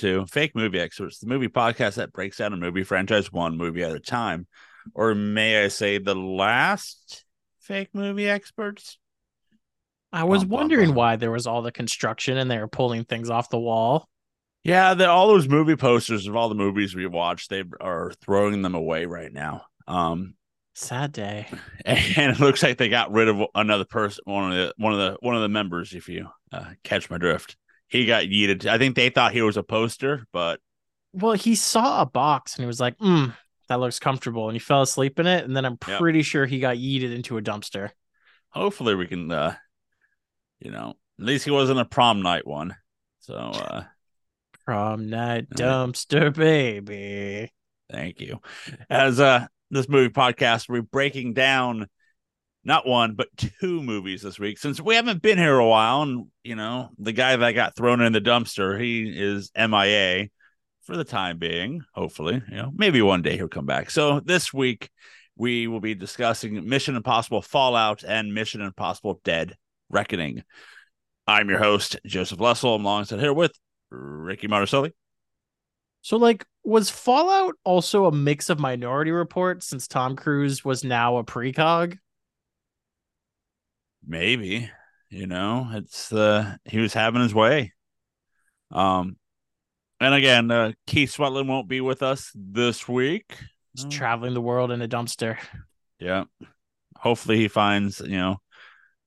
Hello and welcome to Fake Movie Experts, the movie podcast that breaks down a movie franchise one movie at a time. Or may I say, the last fake movie experts? I was Bum, bum, wondering bum. why there was all the construction and they were pulling things off the wall. Yeah, the, all those movie posters of all the movies we watched, they are throwing them away right now. Um, Sad day. and it looks like they got rid of another person, one of the one of the one of the members. If you uh, catch my drift, he got yeeted. I think they thought he was a poster, but Well, he saw a box and he was like, mm, that looks comfortable. And he fell asleep in it. And then I'm Yep. pretty sure he got yeeted into a dumpster. hopefully we can, uh, you know, at least he wasn't a prom night one. So uh, Prom night dumpster baby. Thank you. As uh this movie podcast, we're breaking down not one but two movies this week since we haven't been here a while, and you know the guy that got thrown in the dumpster, he is MIA for the time being. Hopefully, you know maybe one day he'll come back. So this week we will be discussing Mission Impossible Fallout and Mission Impossible Dead Reckoning. I'm your host Joseph Lessel. I'm alongside here with Ricky Marcelli. So, like, was Fallout also a mix of Minority Report since Tom Cruise was now a precog? Maybe you know it's uh he was having his way. Um and again uh keith swetland won't be with us this week. He's Oh. traveling the world in a dumpster. yeah. Hopefully he finds you know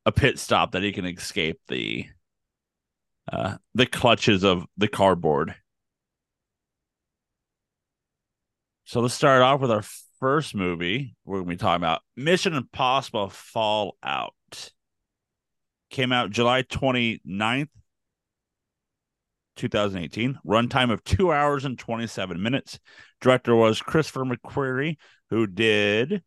a pit stop that he can escape the uh the clutches of the cardboard. So let's start off with our first movie. We're gonna be talking about mission impossible fallout came out July 29th, 2018. Runtime of two hours and 27 minutes. Director was Christopher McQuarrie, who did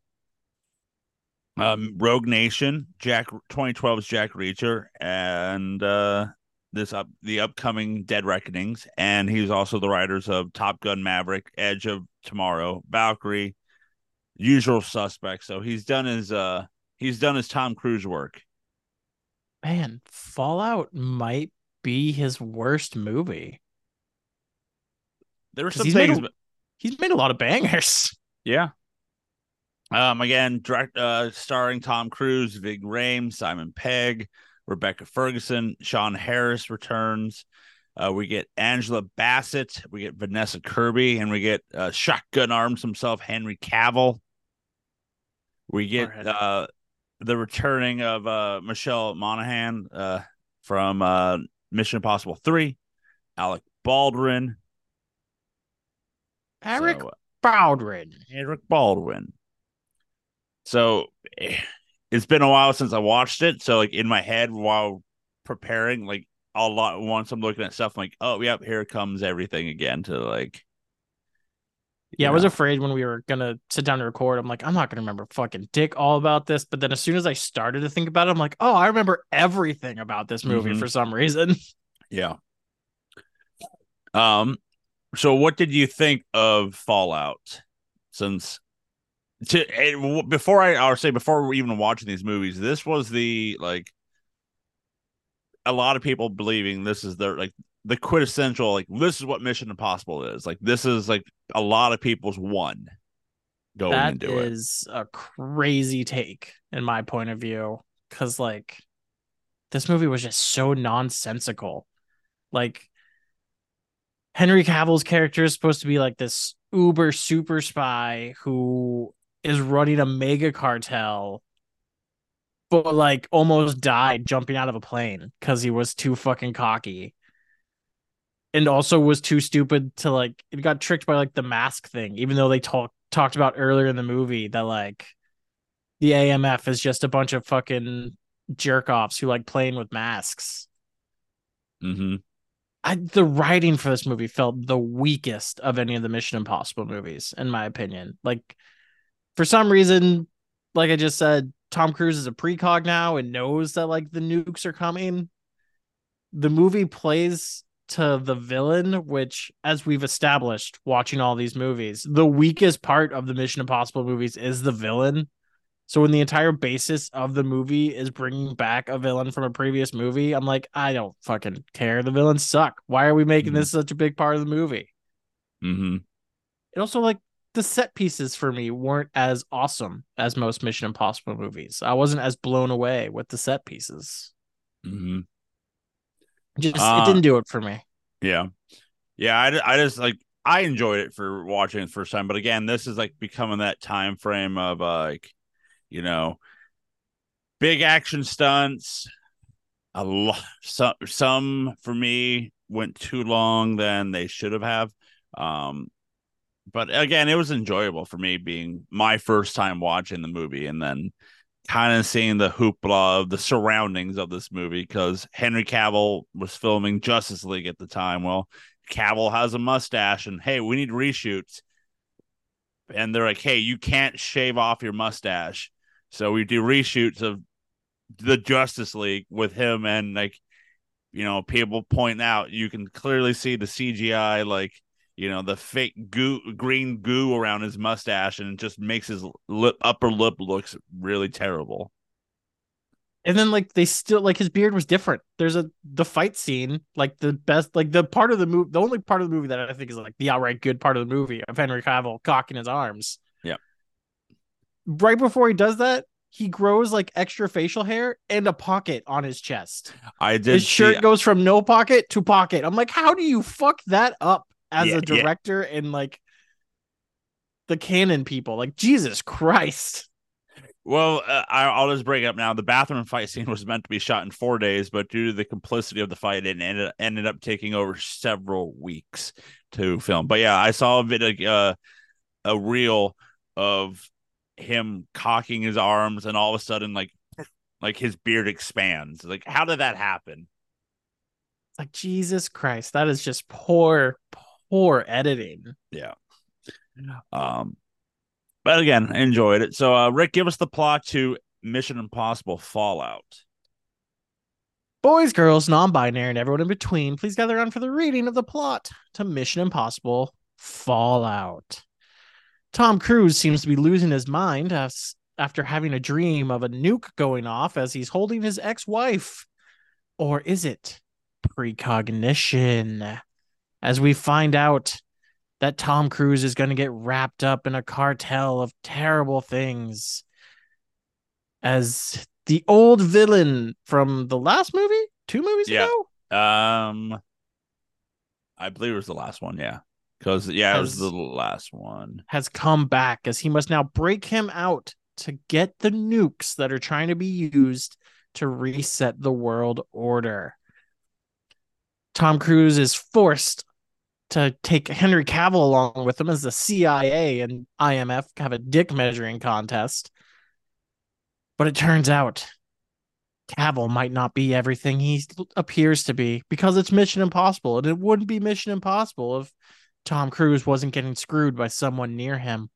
um, Rogue Nation, Jack 2012's Jack Reacher, and uh, this up the upcoming Dead Reckonings. And he's also the writers of Top Gun Maverick, Edge of Tomorrow, Valkyrie, Usual Suspects. So he's done his uh he's done his Tom Cruise work. Man, Fallout might be his worst movie. There were 'Cause some he's made things, a- but He's made a lot of bangers. yeah. Um, again, direct, uh, starring Tom Cruise, Ving Rhames, Simon Pegg, Rebecca Ferguson, Sean Harris returns. Uh, we get Angela Bassett, we get Vanessa Kirby, and we get uh, Shotgun Arms himself, Henry Cavill. We get uh, the returning of uh, Michelle Monaghan uh, from uh, Mission Impossible 3, Alec Baldwin. Eric So, uh, Baldwin. Eric Baldwin. So eh, it's been a while since I watched it. So like in my head while preparing, like a lot once I'm looking at stuff, I'm like, oh yep, here comes everything again to like Yeah, I was afraid when we were gonna sit down to record. I'm like, I'm not gonna remember fucking dick all about this. But then as soon as I started to think about it, I'm like, oh, I remember everything about this movie Mhm. for some reason. Yeah. Um so what did you think of Fallout since to eh, before I or say before we even watching these movies, this was the like a lot of people believing this is their like the quintessential like this is what Mission Impossible is. Like this is like a lot of people's one going That into it. is a crazy take in my point of view. Cause like this movie was just so nonsensical. Like Henry Cavill's character is supposed to be like this uber super spy who is running a mega cartel, but like almost died jumping out of a plane because he was too fucking cocky. And also was too stupid to like it got tricked by like the mask thing, even though they talked talked about earlier in the movie that like the IMF is just a bunch of fucking jerk offs who like playing with masks. Mm-hmm. I, the writing for this movie felt the weakest of any of the Mission Impossible movies, in my opinion. Like, for some reason, like I just said, Tom Cruise is a precog now and knows that like the nukes are coming. The movie plays to the villain, which, as we've established watching all these movies, the weakest part of the Mission Impossible movies is the villain. So when the entire basis of the movie is bringing back a villain from a previous movie, I'm like, I don't fucking care. The villains suck. Why are we making Mhm. this such a big part of the movie? Mm-hmm. It also like the set pieces for me weren't as awesome as most Mission Impossible movies. I wasn't as blown away with the set pieces. Mm-hmm. Just Uh, it didn't do it for me. Yeah. Yeah. I, I just like, I enjoyed it for watching it the first time. But again, this is like becoming that time frame of uh, like, you know, big action stunts. A lot, some, some for me went too long than they should have have. Um, but again, it was enjoyable for me being my first time watching the movie and then kind of seeing the hoopla of the surroundings of this movie because Henry Cavill was filming Justice League at the time. Well, Cavill has a mustache and hey, we need reshoots. And they're like, hey, you can't shave off your mustache. So we do reshoots of the Justice League with him and like, you know, people point out you can clearly see the CGI, like, you know, the fake goo, green goo around his mustache, and it just makes his lip, upper lip looks really terrible. And then like they still like his beard was different. There's a the fight scene, like the best like the part of the movie the only part of the movie that I think is like the outright good part of the movie of Henry Cavill cocking his arms. Yeah. Right before he does that, he grows like extra facial hair and a pocket on his chest. I did his shirt see- goes from no pocket to pocket. I'm like, how do you fuck that up as Yeah, a yeah. director and like the canon people? Like Jesus Christ. Well, uh, I'll just bring up now. The bathroom fight scene was meant to be shot in four days, but due to the complicity of the fight, it ended ended up taking over several weeks to film. But yeah, I saw a video, uh, a reel of him cocking his arms, and all of a sudden, like, like his beard expands. Like, how did that happen? Like Jesus Christ. That is just poor, poor editing. Yeah. Um, but again, enjoyed it. So, uh, Rick, give us the plot to Mission Impossible Fallout. Boys, girls, non binary, and everyone in between, please gather around for the reading of the plot to Mission Impossible Fallout. Tom Cruise seems to be losing his mind after having a dream of a nuke going off as he's holding his ex wife. Or is it precognition? As we find out that Tom Cruise is going to get wrapped up in a cartel of terrible things as the old villain from the last movie, two movies Yeah. ago. Um, I believe it was the last one. Yeah, because yeah, it was the last one. has come back as he must now break him out to get the nukes that are trying to be used to reset the world order. Tom Cruise is forced to take Henry Cavill along with him as the CIA and IMF have a dick measuring contest. But it turns out Cavill might not be everything he appears to be because it's Mission Impossible, and it wouldn't be Mission Impossible if Tom Cruise wasn't getting screwed by someone near him.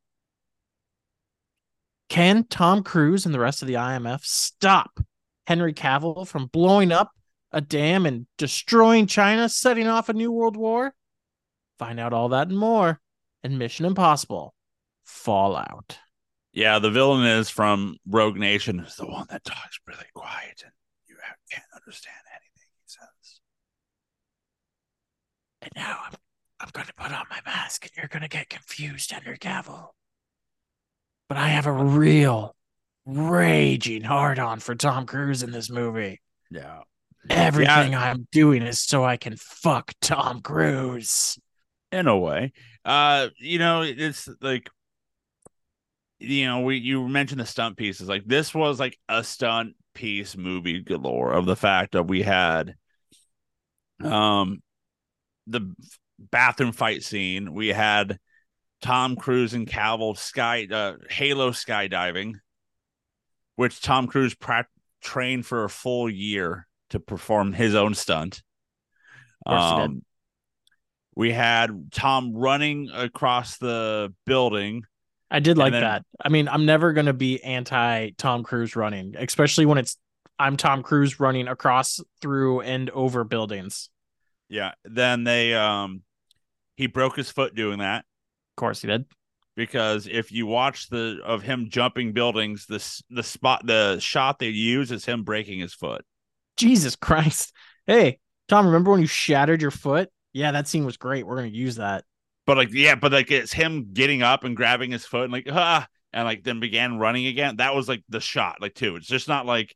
Can Tom Cruise and the rest of the IMF stop Henry Cavill from blowing up a dam and destroying China, setting off a new world war? Find out all that and more in Mission Impossible Fallout. Yeah, the villain is from Rogue Nation. Is the one that talks really quiet and you can't understand anything he says. And now I'm I'm gonna put on my mask and you're gonna get confused, Henry Cavill. But I have a real raging hard on for Tom Cruise in this movie. Yeah, Everything I'm doing is so I can fuck Tom Cruise. In a way. Uh, you know, it's like you know, we you mentioned the stunt pieces. Like this was like a stunt piece movie galore of the fact that we had um the bathroom fight scene. We had Tom Cruise and Cavill sky uh, Halo skydiving, which Tom Cruise pra- trained for a full year to perform his own stunt. Of course he did. Um, we had Tom running across the building. I did like then- that. I mean, I'm never gonna be anti Tom Cruise running, especially when it's I'm Tom Cruise running across through and over buildings. Yeah. Then they um he broke his foot doing that. Of course he did. because if you watch the of him jumping buildings, this the spot the shot they use is him breaking his foot. Jesus Christ. Hey, Tom, remember when you shattered your foot? Yeah, that scene was great. We're gonna use that. But like, yeah, but like it's him getting up and grabbing his foot and like, ah, and like then began running again. That was like the shot, like too. It's just not like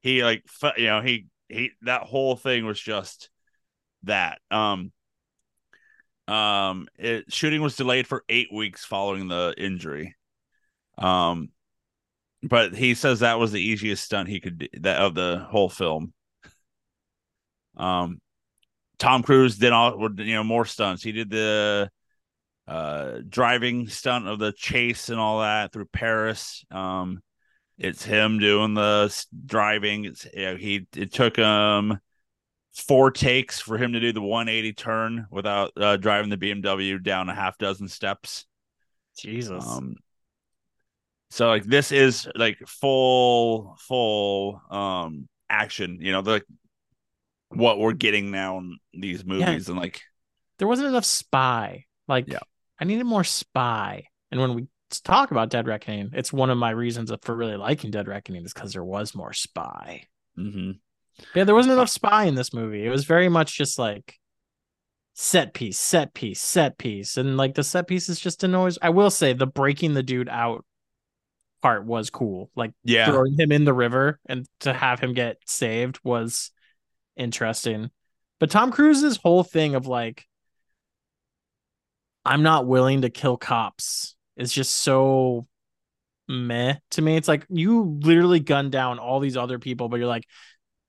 he like you know he he that whole thing was just that. Um, um, it shooting was delayed for eight weeks following the injury. Um, but he says that was the easiest stunt he could that of the whole film. Um, Tom Cruise did all you know more stunts. He did the uh driving stunt of the chase and all that through Paris. Um, it's him doing the driving. It's you know, he it took him four takes for him to do the 180 turn without uh, driving the BMW down a half dozen steps. Jesus. Um, so like this is like full full um action, you know, the what we're getting now in these movies yeah. and like there wasn't enough spy. Like yeah. I needed more spy. And when we talk about Dead Reckoning, it's one of my reasons for really liking Dead Reckoning is because there was more spy. Mm-hmm. Yeah, there wasn't enough spy in this movie. It was very much just like set piece, set piece, set piece, and like the set piece is just annoys. I will say the breaking the dude out part was cool. Like yeah, throwing him in the river and to have him get saved was interesting. But Tom Cruise's whole thing of like, I'm not willing to kill cops is just so meh to me. It's like you literally gun down all these other people, but you're like,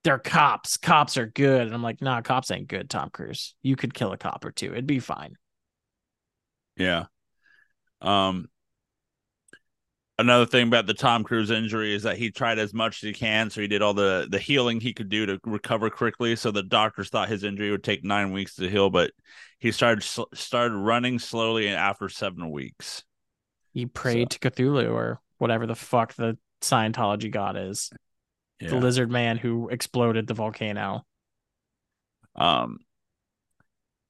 they're cops. Cops are good. And I'm like, nah, cops ain't good, Tom Cruise. You could kill a cop or two. It'd be fine. Yeah. Um another thing about the Tom Cruise injury is that he tried as much as he can, so he did all the the healing he could do to recover quickly. So the doctors thought his injury would take nine weeks to heal, but he started started running slowly and after seven weeks. He prayed so. to Cthulhu or whatever the fuck the Scientology god is yeah. the lizard man who exploded the volcano. Um,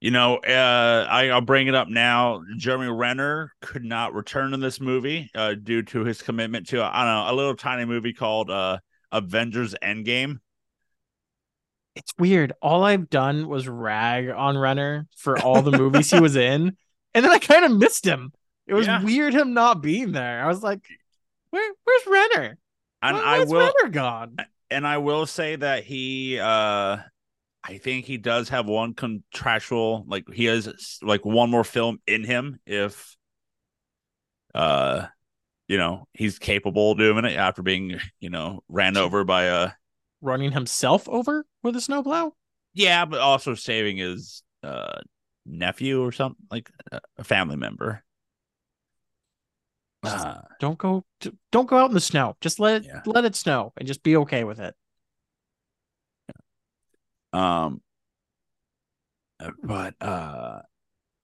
you know, uh, I, I'll bring it up now. Jeremy Renner could not return in this movie uh, due to his commitment to I don't know a little tiny movie called uh, Avengers Endgame. It's weird. All I've done was rag on Renner for all the movies he was in, and then I kind of missed him. It was yeah. weird him not being there. I was like, "Where? Where's Renner?" and I will gone. And I will say that he uh I think he does have one contractual like he has like one more film in him if uh you know he's capable of doing it after being you know ran over by a running himself over with a snowplow yeah but also saving his uh nephew or something like a family member uh, don't go don't go out in the snow. Just let it yeah. let it snow and just be okay with it. Um uh, but uh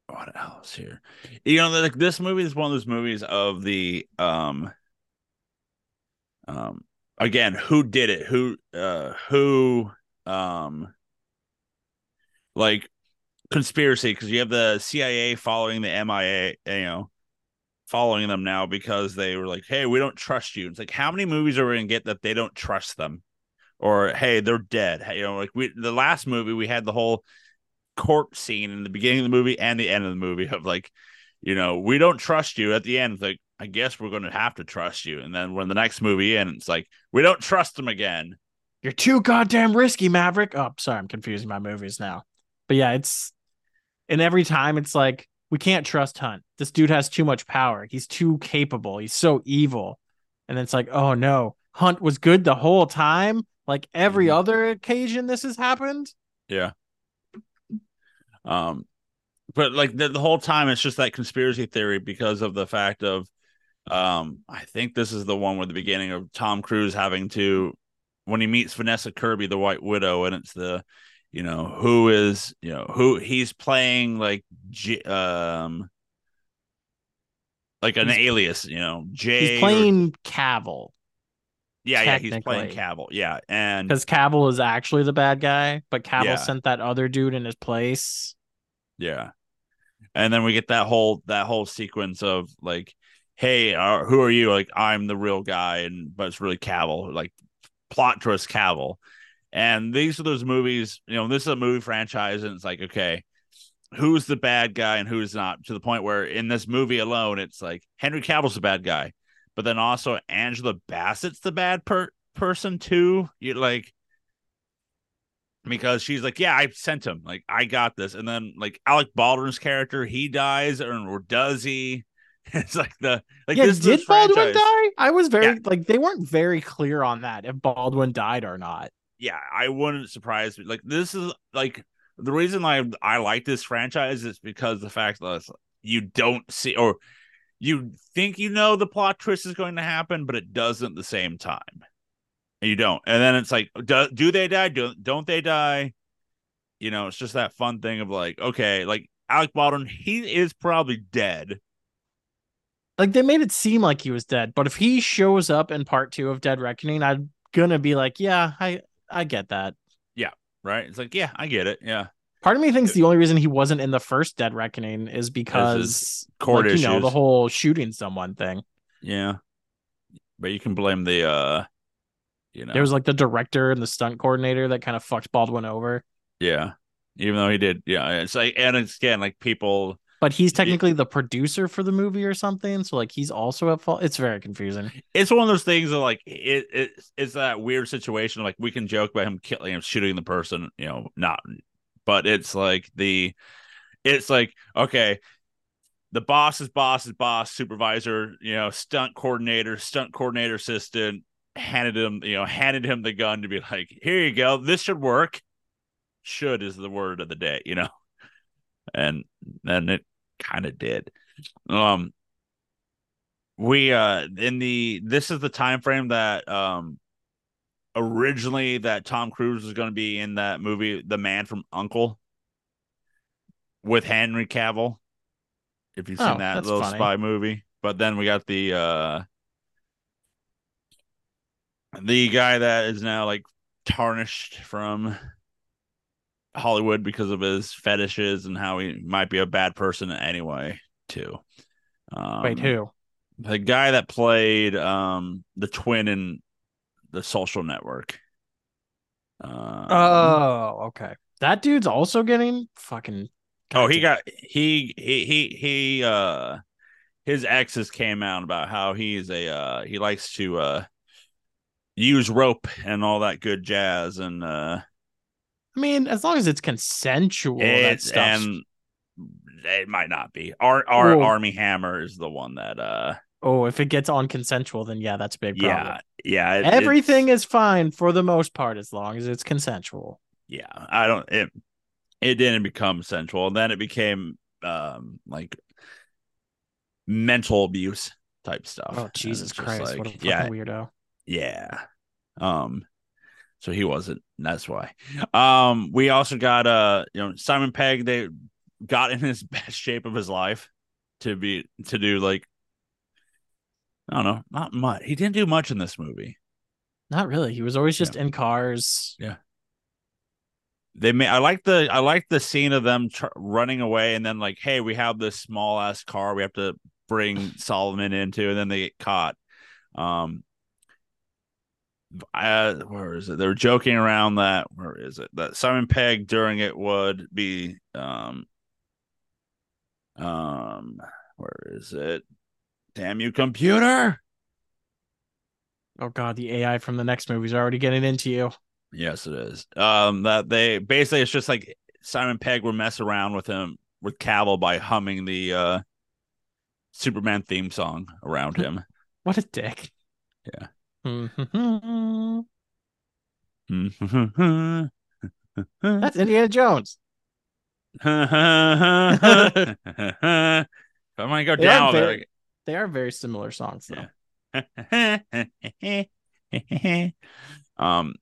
what else here? You know, like this movie is one of those movies of the um um again, who did it? Who uh who um like conspiracy because you have the CIA following the MIA, you know, following them now because they were like, "Hey, we don't trust you." It's like, how many movies are we gonna get that they don't trust them, or hey, they're dead? You know, like we the last movie we had the whole court scene in the beginning of the movie and the end of the movie of like, you know, we don't trust you. At the end, like, I guess we're gonna have to trust you. And then when the next movie ends, it's like, we don't trust them again. You're too goddamn risky, Maverick. Oh, sorry, I'm confusing my movies now. But yeah, it's and every time it's like we can't trust Hunt. This dude has too much power. He's too capable. He's so evil. And it's like, oh no, Hunt was good the whole time. Like every mm-hmm. other occasion this has happened. Yeah. Um, but like the, the whole time it's just that conspiracy theory because of the fact of um I think this is the one with the beginning of Tom Cruise having to when he meets Vanessa Kirby, the White Widow, and it's the you know who is you know who he's playing like um like an he's, alias you know Jay he's playing or, Cavill yeah yeah he's playing Cavill yeah and because Cavill is actually the bad guy but Cavill yeah. sent that other dude in his place yeah and then we get that whole that whole sequence of like, hey, uh, who are you? Like, I'm the real guy, and but it's really Cavill, like plot twist Cavill. And these are those movies, you know, this is a movie franchise, and it's like, okay, who's the bad guy and who's not? To the point where in this movie alone, it's like Henry Cavill's the bad guy, but then also Angela Bassett's the bad per- person too. You like because she's like, yeah, I sent him, like I got this, and then like Alec Baldwin's character, he dies, or, or does he? It's like the like yeah, this, did this Baldwin die? I was very Yeah. like they weren't very clear on that if Baldwin died or not. yeah, I wouldn't surprise me. Like this is like the reason I I like this franchise is because the fact that you don't see or you think you know the plot twist is going to happen, but it doesn't at the same time. And you don't, and then it's like, do, do they die? Do don't they die? You know, it's just that fun thing of like, okay, like Alec Baldwin, he is probably dead. Like they made it seem like he was dead, but if he shows up in part two of Dead Reckoning, I'm gonna be like, yeah, I I get that. Yeah, right? It's like, yeah, I get it. Yeah, Part of me thinks the only reason he wasn't in the first Dead Reckoning is because court like, you know, the whole shooting someone thing. yeah. But you can blame the uh, you know, There was like the director and the stunt coordinator that kind of fucked Baldwin over. Yeah. Even though he did, yeah. It's like, and it's again, like people, But he's technically the producer for the movie or something, so like he's also at fault. It's very confusing. it's one of those things that like it, it it's that weird situation. Like we can joke about him killing him, shooting the person, you know, not, but it's like the, it's like okay, the boss is boss, is boss supervisor, you know, stunt coordinator, stunt coordinator assistant handed him, you know, handed him the gun to be like, here you go, this should work. Should is the word of the day, you know, and then it kind of did. Um, we uh in the this is the time frame that um originally that Tom Cruise was going to be in that movie The Man from U.N.C.L.E. with Henry Cavill if you've seen Oh, that little funny. spy movie but then we got the uh the guy that is now like tarnished from Hollywood because of his fetishes and how he might be a bad person anyway too um, Wait, who? the guy that played um the twin in the social network um, Oh, okay. That dude's also getting fucking. oh he got he he he he uh his exes came out about how he's a uh he likes to uh use rope and all that good jazz and uh I mean, as long as it's consensual, that it's and it might not be our our Well- Armie Hammer is the one that uh Oh, if it gets on consensual, then yeah, that's a big problem. yeah yeah it- Everything is fine for the most part as long as it's consensual. yeah i don't it it didn't become sensual and then it became um like mental abuse type stuff Oh Jesus Christ! like, what a fucking yeah weirdo. yeah um so he wasn't that's why um we also got uh you know simon pegg they got in his best shape of his life to be to do like i don't know not much. He didn't do much in this movie. Not really. He was always just in cars. Yeah. They may i like the i like the scene of them tr- running away and then like hey we have this small ass car we have to bring solomon into and then they get caught. Um uh, where is it? They were joking around that where is it? That simon pegg during it would be um um where is it damn you computer Oh god, the AI from the next movie is already getting into you. Yes, it is. Um, that they basically it's just like Simon Pegg would mess around with him with Cavill by humming the uh Superman theme song around him. What a dick. Yeah. That's That's Indiana Jones. Come on, go They are down very- They are very similar songs though. Um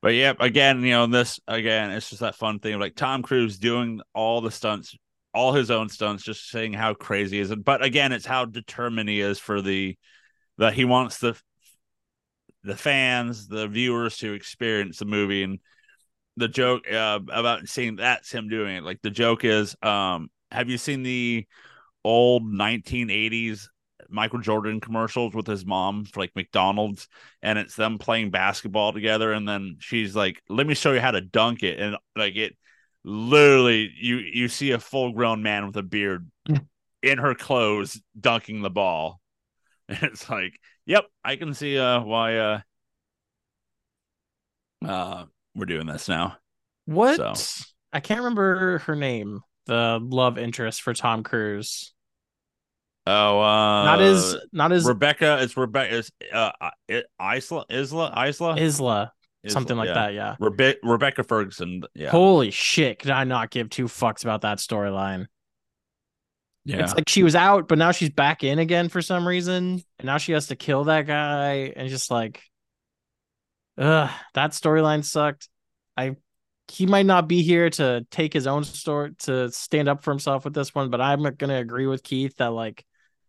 but yeah again you know this again it's just that fun thing of like tom cruise doing all the stunts all his own stunts just saying how crazy is. But again it's how determined he is for the that he wants the the fans the viewers to experience the movie. And the joke uh, about seeing that's him doing it. Like the joke is um have you seen the old 1980s Michael Jordan commercials with his mom for like McDonald's and it's them playing basketball together and then she's like let me show you how to dunk it and like it literally you you see a full grown man with a beard in her clothes dunking the ball and it's like yep I can see uh why uh uh we're doing this now What? So- I can't remember her name. The love interest for Tom Cruise. oh uh Not as not as Rebecca it's Rebecca it's uh Isla Isla Isla Isla, Isla, something like yeah. that. Yeah. Rebe- Rebecca Ferguson yeah Holy shit! Could I not give two fucks about that storyline? yeah It's like she was out, but now she's back in again for some reason, and now she has to kill that guy, and just like, ugh, that storyline sucked. I he might not be here to take his own story to stand up for himself with this one, but I'm gonna agree with Keith that like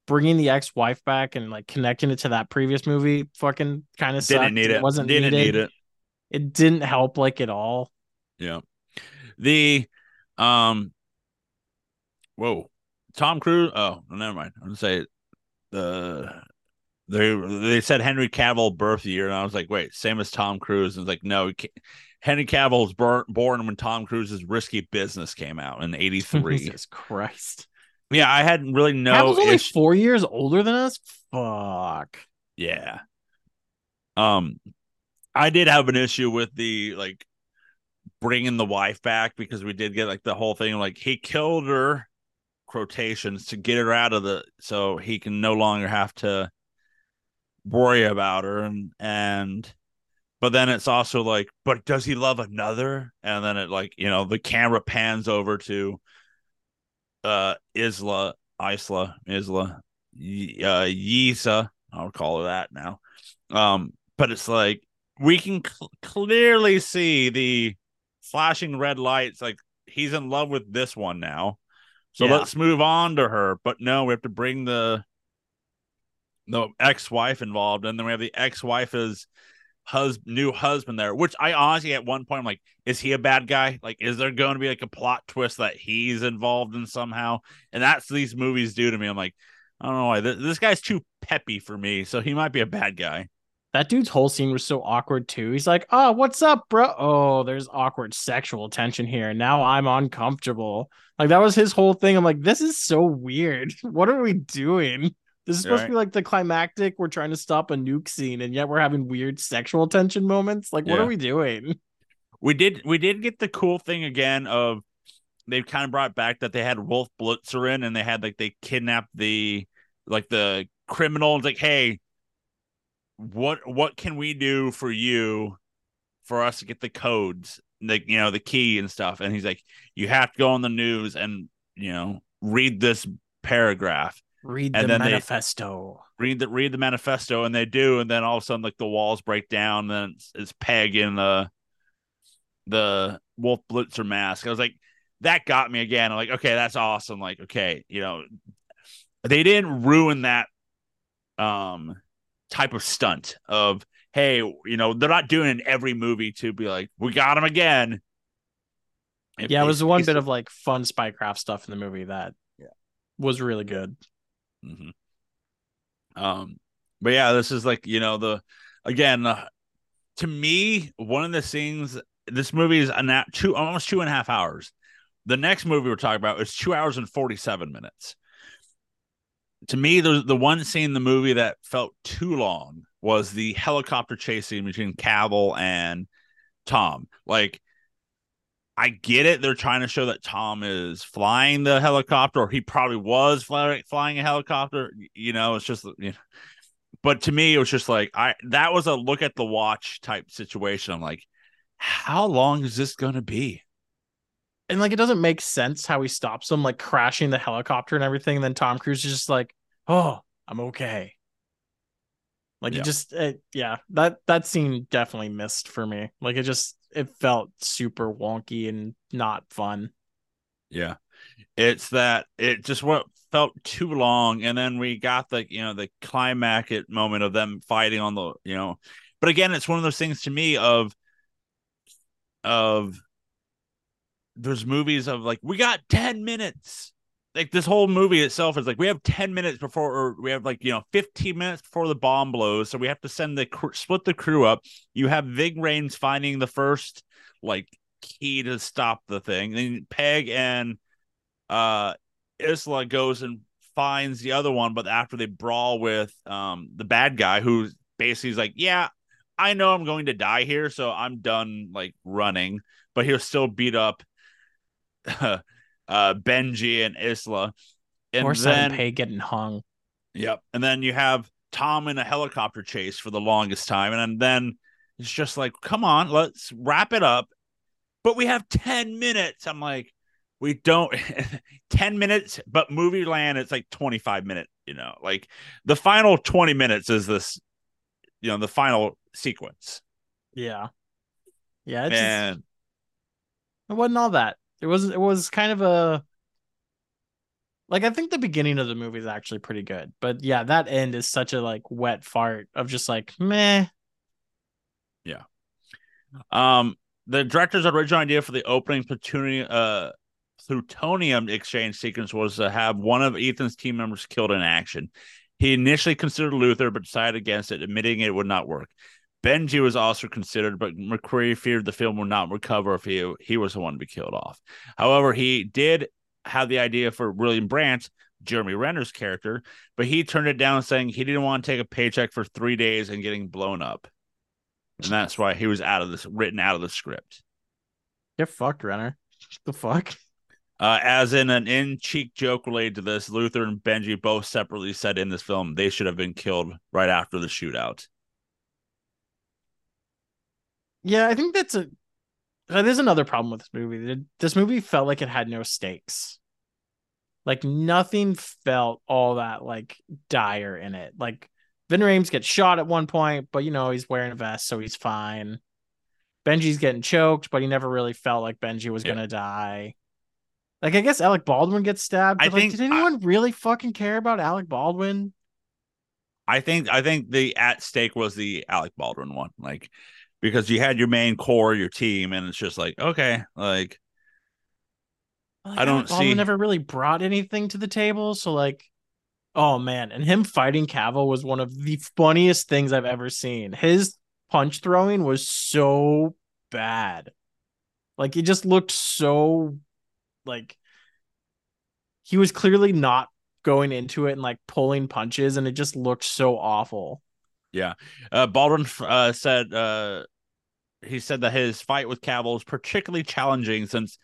bringing the ex-wife back and like connecting it to that previous movie fucking kind of didn't need it. it. wasn't didn't needed. need it. It didn't help like at all. Yeah. The um whoa. Tom Cruise. Oh, never mind. I'm gonna say the they they said Henry Cavill birth year, and I was like, wait, same as Tom Cruise. And it's like, no, Henry Cavill was bor- born when Tom Cruise's Risky Business came out in '83. Jesus Christ. yeah, I hadn't really Cavill's no only ish- four years older than us. Fuck. Yeah. Um, I did have an issue with the like bringing the wife back because we did get like the whole thing like he killed her quotations to get her out of the so he can no longer have to worry about her and and but then it's also like but does he love another? And then it like you know the camera pans over to uh isla isla isla uh yisa i'll call her that now. Um but it's like we can cl- clearly see the flashing red lights like he's in love with this one now. So Yeah. let's move on to her but no we have to bring the the ex-wife involved and then we have the ex-wife's hus- new husband there which i honestly at one point i'm like is he a bad guy like is there going to be like a plot twist that he's involved in somehow and that's these movies do to me i'm like i don't know why Th- this guy's too peppy for me so he might be a bad guy That dude's whole scene was so awkward too. He's like, "Oh, what's up, bro? Oh, there's awkward sexual tension here. Now I'm uncomfortable." Like that was his whole thing. I'm like, "This is so weird. What are we doing? This is supposed to be like the climactic. We're trying to stop a nuke scene, and yet we're having weird sexual tension moments. Like, what Yeah. are we doing?" we did we did get the cool thing again of they've kind of brought back that they had Wolf Blitzer in and they had like they kidnapped the like the criminal it's like hey what what can we do for you for us to get the codes like you know the key and stuff and he's like you have to go on the news and you know read this paragraph Read And the then they- manifesto. read the read the manifesto and they do and then all of a sudden like the walls break down and then it's, it's Pegg in the the wolf blitzer mask i was like that got me again i'm like okay that's awesome like okay you know they didn't ruin that um type of stunt of hey you know they're not doing it in every movie to be like we got him again If yeah, it was one bit of like fun spycraft stuff in the movie that Yeah. was really good. Mhm. Um, but yeah, this is like you know the again uh, to me one of the scenes. This movie is an two almost two and a half hours. The next movie we're talking about is two hours and forty seven minutes. To me, the the one scene in the movie that felt too long was the helicopter chase scene between Cavill and Tom. Like I get it. They're trying to show that Tom is flying the helicopter, or he probably was fly, flying a helicopter. You know, it's just, you know. But to me, it was just like I that was a look at the watch type situation. I'm like, how long is this going to be? and like it doesn't make sense how he stops him like crashing the helicopter and everything and then tom cruise is just like oh i'm okay like Yeah. it just it, yeah that that scene definitely missed for me like it just it felt super wonky and not fun. Yeah, it's that it just what felt too long, and then we got the you know the climactic moment of them fighting on the you know, but again, it's one of those things to me of of there's movies of like we got ten minutes, like this whole movie itself is like we have 10 minutes before or we have like you know 15 minutes before the bomb blows so we have to send the cr- split the crew up. You have Ving Rhames finding the first like key to stop the thing then Pegg and uh Isla goes and finds the other one but after they brawl with um the bad guy who basically is like yeah I know I'm going to die here so I'm done like running but he'll still beat up uh, Benji and Isla. And or then, Pay getting hung. Yep. And then you have Tom in a helicopter chase for the longest time. And then it's just like, come on, let's wrap it up. But we have 10 minutes. I'm like, we don't 10 minutes, but movie land, it's like 25 minutes, you know, like the final 20 minutes is this, you know, the final sequence. Yeah. Yeah. It's and just, it wasn't all that. It was it was kind of a like I think the beginning of the movie is actually pretty good, but yeah, that end is such a like wet fart of just like meh. Yeah. Um, the director's original idea for the opening plutonium uh plutonium exchange sequence was to have one of Ethan's team members killed in action. He initially considered Luther, but decided against it, admitting it would not work. Benji was also considered, but McQuarrie feared the film would not recover if he he was the one to be killed off. However, he did have the idea for William Brandt, Jeremy Renner's character, but he turned it down, saying he didn't want to take a paycheck for three days and getting blown up, and that's why he was out of this written out of the script. Get fucked, Renner. The fuck. Uh, as in an in-cheek joke related to this, Luther and Benji both separately said in this film they should have been killed right after the shootout. Yeah, I think that's a uh, there's another problem with this movie. This movie felt like it had no stakes. Like nothing felt all that like dire in it. Like Ving Rhames gets shot at one point, but you know, he's wearing a vest, so he's fine. Benji's getting choked, but he never really felt like Benji was yeah. gonna die. Like I guess Alec Baldwin gets stabbed. I think did anyone I, really fucking care about Alec Baldwin? I think I think the at stake was the Alec Baldwin one. Like because you had your main core, your team, and it's just like okay, like, I don't see. Never really brought anything to the table, so like, oh man, and him fighting Cavill was one of the funniest things I've ever seen. His punch throwing was so bad, like it just looked so, like, he was clearly not going into it and like pulling punches, and it just looked so awful. Yeah. Uh, Baldwin uh, said uh, he said that his fight with Cavill is particularly challenging since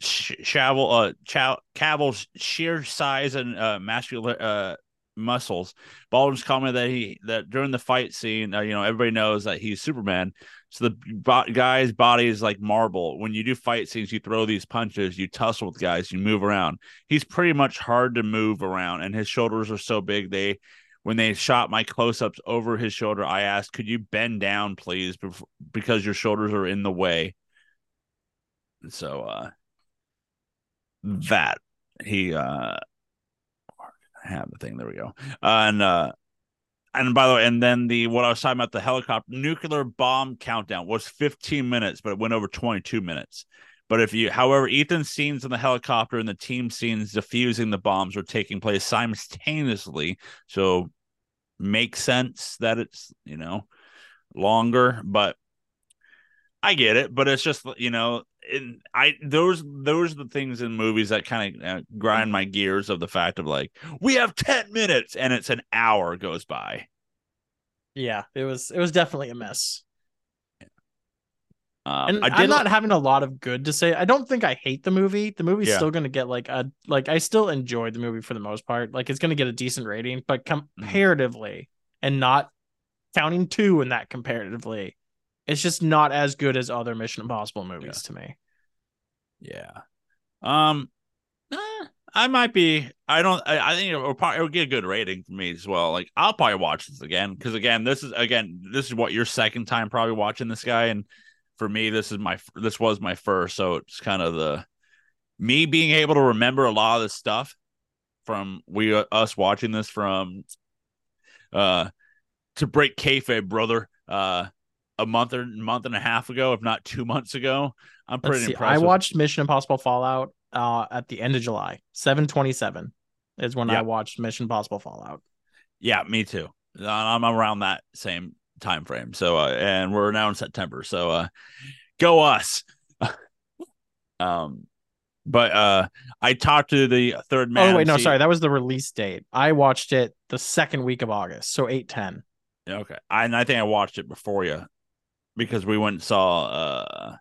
Cavill, uh, Ch- Cavill's sheer size and uh, muscular uh, muscles. Baldwin's comment that he that during the fight scene, uh, you know, everybody knows that he's Superman. So the bo- guy's body is like marble. When you do fight scenes, you throw these punches, you tussle with guys, you move around. He's pretty much hard to move around, and his shoulders are so big they when they shot my close-ups over his shoulder, I asked, "Could you bend down, please, because your shoulders are in the way." So uh that he uh have the thing. There we go. Uh, and uh and by the way, and then the what I was talking about the helicopter nuclear bomb countdown was 15 minutes, but it went over 22 minutes. But if you, however, Ethan's scenes in the helicopter and the team scenes defusing the bombs were taking place simultaneously. So makes sense that it's, you know, longer, but I get it. But it's just, you know, and I those those are the things in movies that kind of uh, grind my gears of the fact of like we have 10 minutes and it's an hour goes by. Yeah, it was it was definitely a mess. Um, and I am not having a lot of good to say. I don't think I hate the movie. The movie's yeah. still going to get like a like I still enjoyed the movie for the most part. Like it's going to get a decent rating, but mm-hmm. comparatively, and not counting two in that comparatively, it's just not as good as other Mission Impossible movies yeah. to me. Yeah. Um. Eh, I might be. I don't. I, I think it will, probably, it will get a good rating for me as well. Like I'll probably watch this again because again, this is again this is what your second time probably watching this guy and for me this is my this was my first so it's kind of the me being able to remember a lot of this stuff from we uh, us watching this from uh to break kayfabe brother uh a month or month and a half ago if not two months ago i'm pretty impressed i watched mission impossible fallout uh, at the end of July. 727 is when I watched Mission Possible Fallout. Yeah, me too. I'm around that same time frame. So, uh, and we're now in September. So, uh, go us. um, but uh, I talked to the third man. oh, wait, no, see- sorry. That was the release date. I watched it the second week of August. So 810. Okay, I, and I think I watched it before you because we went and saw. Uh,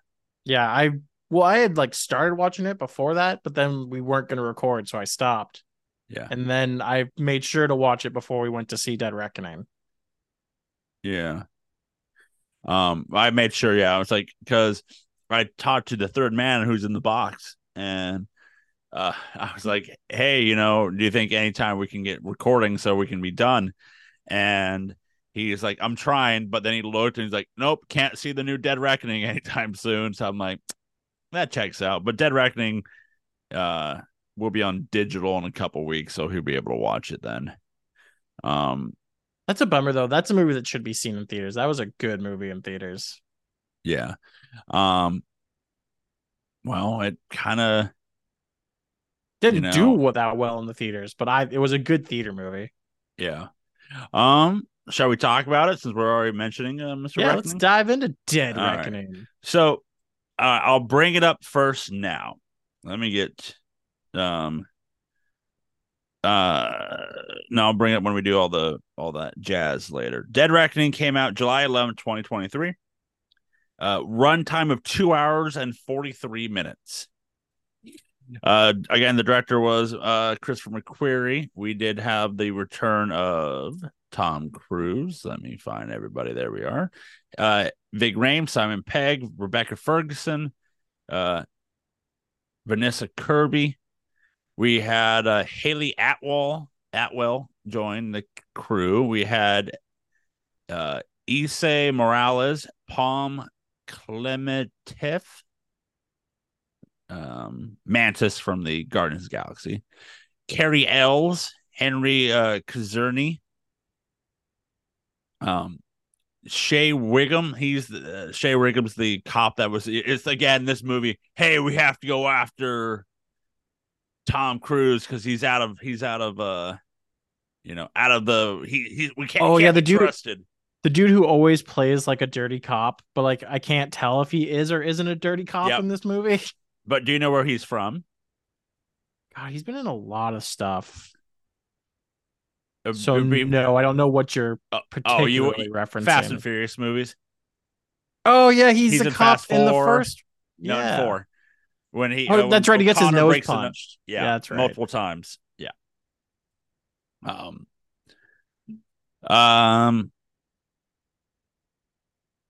Yeah, I, well, I had like started watching it before that, but then we weren't going to record. So I stopped. yeah, And then I made sure to watch it before we went to see Dead Reckoning. Yeah. Um, I made sure. Yeah, I was like because I talked to the third man who's in the box, and uh, I was like, "Hey, you know, do you think anytime we can get recording so we can be done?" And he's like, "I'm trying," but then he looked and he's like, "Nope, can't see the new Dead Reckoning anytime soon." So I'm like, "That checks out." But Dead Reckoning, uh, will be on digital in a couple weeks, so he'll be able to watch it then. Um, That's a bummer though. That's a movie that should be seen in theaters. That was a good movie in theaters. Yeah. Um well, it kind of Didn't You do know- what that well in the theaters, but I it was a good theater movie. yeah. Um shall we talk about it since we're already mentioning uh, Mr. Yeah, let's dive into Dead All right. Reckoning. So, uh, I'll bring it up first now. Let me get um uh no, I'll bring it up when we do all the all that jazz later. Dead Reckoning came out July 11, 2023. Uh runtime of 2 hours and 43 minutes. Uh again the director was uh Christopher McQuarrie. We did have the return of Tom Cruise. Let me find everybody. There we are. Uh Ving Rhames, Simon Pegg, Rebecca Ferguson, uh, Vanessa Kirby. We had uh, Hayley Atwell Atwell join the crew. We had uh, Esai Morales, Pom Klementieff, um, Mantis from the Guardians the Galaxy, Cary Elwes, Henry uh, Kazerny, um, Shea Whigham. He's the, uh, Shea Whigham's the cop that was. It's again this movie. Hey, we have to go after Tom Cruise because he's out of he's out of uh, you know, out of the he he we can't. Oh, yeah, can't the dude- trusted. The dude who always plays like a dirty cop, but like I can't tell if he is or isn't a dirty cop Yep. in this movie. But do you know where he's from? God, he's been in a lot of stuff. Uh, So be- no, I don't know what you're uh, particularly oh, you referencing. Fast and Furious movies. Oh yeah, he's, He's a cop Fast in the first. No, yeah. four. When he, Oh, uh, that's when right. He gets his nose the punched. yeah, Yeah, that's right. multiple times. Yeah. Um. Um.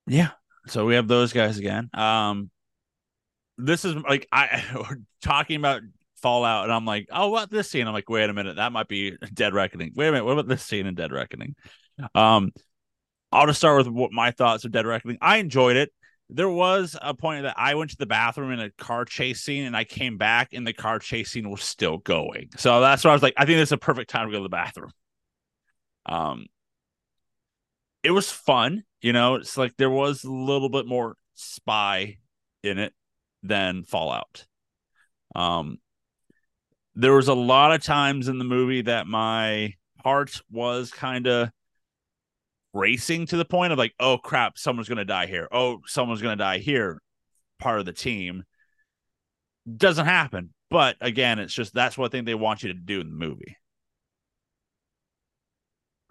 Yeah. So we have those guys again. Um. This is like I we're talking about Fallout, and I'm like, oh, what this scene? I'm like, wait a minute, that might be Dead Reckoning. Wait a minute, what about this scene in Dead Reckoning? Um. I'll just start with what my thoughts of Dead Reckoning. I enjoyed it. There was a point that I went to the bathroom in a car chase scene, and I came back, and the car chase scene was still going. So that's why I was like, I think this is a perfect time to go to the bathroom. Um, it was fun, you know. It's like there was a little bit more spy in it than Fallout. Um, there was a lot of times in the movie that my heart was kind of racing to the point of like, oh crap, someone's gonna die here. Oh, someone's gonna die here. Part of the team doesn't happen, but again, it's just that's what I think they want you to do in the movie.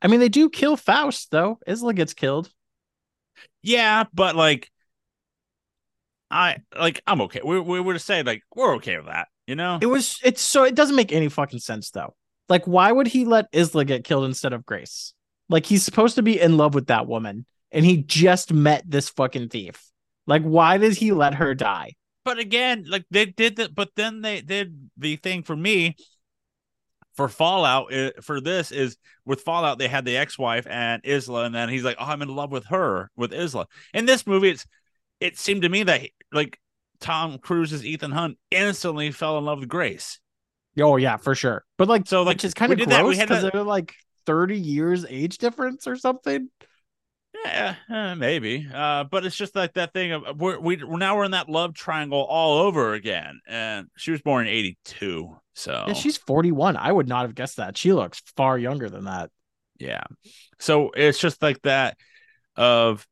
I mean, they do kill Faust though. Isla gets killed. Yeah, but like, I like I'm okay. We we would say like we're okay with that, you know. It was. It's so. It doesn't make any fucking sense though. Like, why would he let Isla get killed instead of Grace? Like, he's supposed to be in love with that woman, and he just met this fucking thief. Like, why does he let her die? but again, like they did that, but then they did the thing for me for Fallout uh, for this is with Fallout they had the ex-wife and Isla, and then he's like, oh, I'm in love with her with Isla. In this movie, it's it seemed to me that like Tom Cruise's Ethan Hunt instantly fell in love with Grace. Oh yeah, for sure. But like, So, like, which is kind we of did that. We gross had because they're like thirty years age difference or something. Yeah, uh, maybe. Uh, but it's just like that thing of we're we now we're in that love triangle all over again. And she was born in '82, so Yeah, she's 41. I would not have guessed that. She looks far younger than that. yeah. So it's just like that of,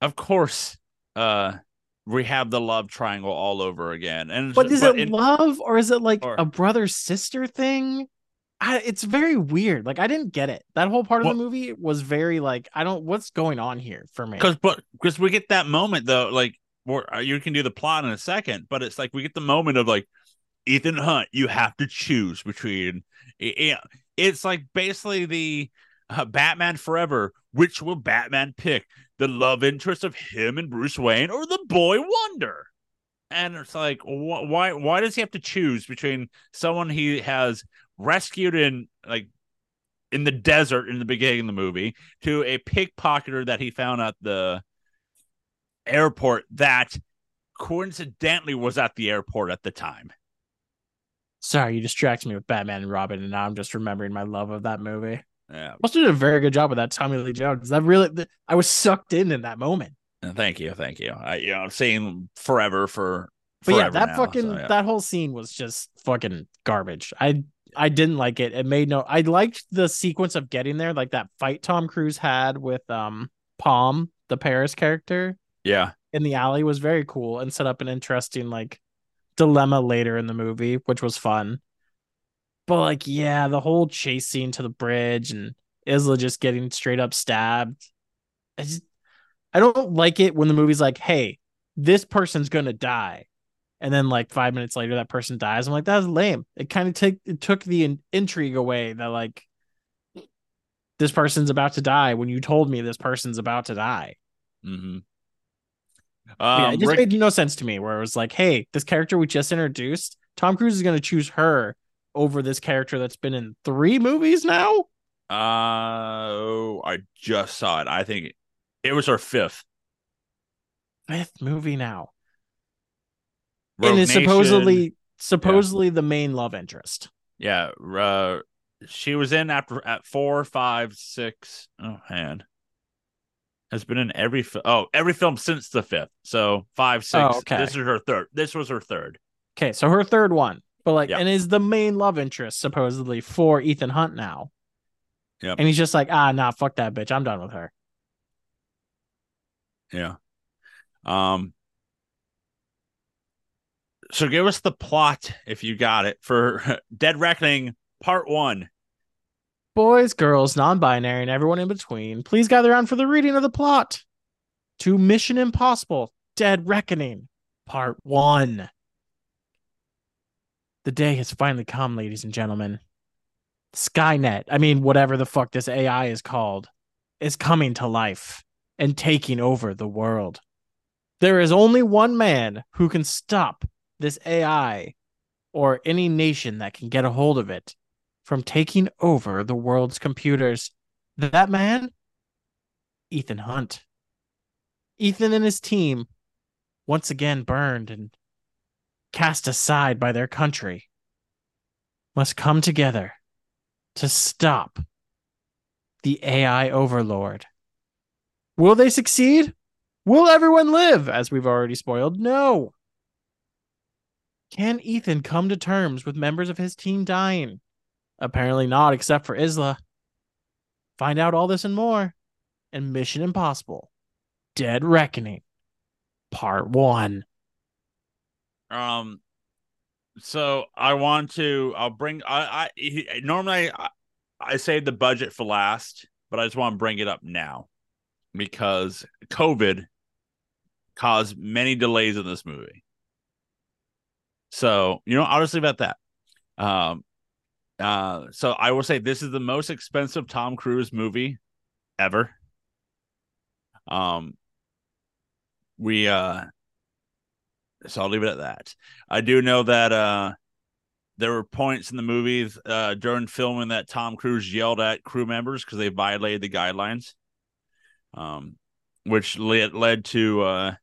of course, uh, we have the love triangle all over again. And But is but it in- love or is it like Or- a brother sister thing? I, it's very weird. Like I didn't get it. That whole part of the movie was very like I don't. What's going on here for me? because but because we get that moment though like where uh, you can do the plot in a second but it's like we get the moment of like ethan hunt you have to choose between yeah it's like basically the uh, batman forever which will batman pick the love interest of him and bruce wayne or the boy wonder and it's like wh- why why does he have to choose between someone he has rescued in like in the desert in the beginning of the movie to a pickpocketer that he found at the airport that coincidentally was at the airport at the time. Sorry, you distracted me with Batman and Robin, and now I'm just remembering my love of that movie. Yeah. Must have did a very good job with that Tommy Lee Jones. That really, I was sucked in in that moment. Uh, Thank you, thank you. I, you know, I'm saying forever for. But yeah, that now, fucking so, yeah. that whole scene was just fucking garbage. I I didn't like it. It made no. I liked the sequence of getting there, like that fight Tom Cruise had with um Pom, the Paris character yeah, in the alley, was very cool and set up an interesting like dilemma later in the movie, which was fun. But like, yeah, the whole chase scene to the bridge and Isla just getting straight up stabbed. I just I don't like it when the movie's like, hey, this person's gonna die. And then like five minutes later, that person dies. I'm like, that's lame. It kind of take it took the in- intrigue away that like this person's about to die when you told me this person's about to die. mm-hmm. yeah, Um, it just Rick- made no sense to me. Where it was like, hey, this character we just introduced, Tom Cruise is gonna choose her over this character that's been in three movies now. uh, oh, I just saw it. I think it was our fifth. Fifth movie now. Rogue and is Nation. supposedly supposedly the main love interest. yeah. Uh, she was in after at four, five, six. Oh man, has been in every oh every film since the fifth. So five, six. Oh, okay. This is her third. This was her third. Okay, so her third one, but like, Yeah. and is the main love interest supposedly for Ethan Hunt now. Yep. And he's just like, ah, nah, fuck that bitch. I'm done with her. Yeah. Um. So give us the plot if you got it for Dead Reckoning Part One. Boys, girls, non-binary, and everyone in between, please gather around for the reading of the plot to Mission Impossible: Dead Reckoning, Part One. The day has finally come, ladies and gentlemen. Skynet, I mean, whatever the fuck this AI is called, is coming to life and taking over the world. There is only one man who can stop this AI or any nation that can get a hold of it from taking over the world's computers. That man, Ethan Hunt. Ethan and his team, once again burned and cast aside by their country, must come together to stop the AI overlord. Will they succeed? Will everyone live, as we've already spoiled? No. Can Ethan come to terms with members of his team dying? Apparently not, except for Isla. Find out all this and more in Mission Impossible Dead Reckoning, Part 1. Um. So I want to. I'll bring. I. I he- normally I, I save the budget for last, but I just want to bring it up now because COVID caused many delays in this movie. So you know, leave at that. Um. Uh. So I will say this is the most expensive Tom Cruise movie ever. Um. We uh so I'll leave it at that. I do know that uh there were points in the movies uh during filming that Tom Cruise yelled at crew members because they violated the guidelines. Um which led led to uh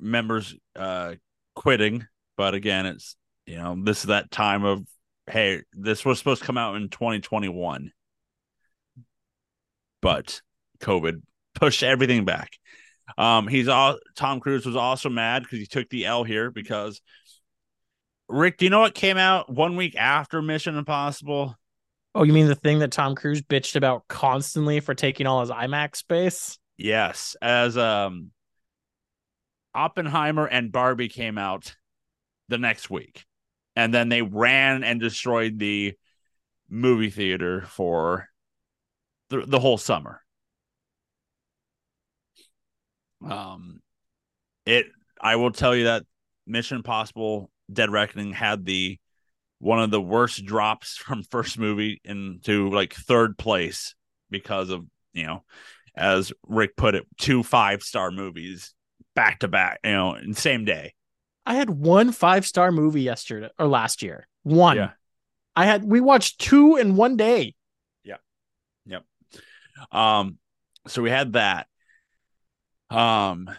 members uh quitting. But again, it's you know, this is that time of hey, this was supposed to come out in 2021. But COVID pushed everything back. Um, he's all Tom Cruise was also mad because he took the L here because Rick, do you know what came out one week after Mission Impossible? Oh, you mean the thing that Tom Cruise bitched about constantly for taking all his IMAX space? Yes, as um Oppenheimer and Barbie came out the next week. And then they ran and destroyed the movie theater for the, the whole summer. Um it I will tell you that Mission Impossible Dead Reckoning had the one of the worst drops from first movie into like third place because of, you know, as Rick put it, two five star movies back to back, you know, in the same day. I had one five star movie yesterday or last year. One. Yeah. I had we watched two in one day. Yeah. Yep. Um, so we had that. Um,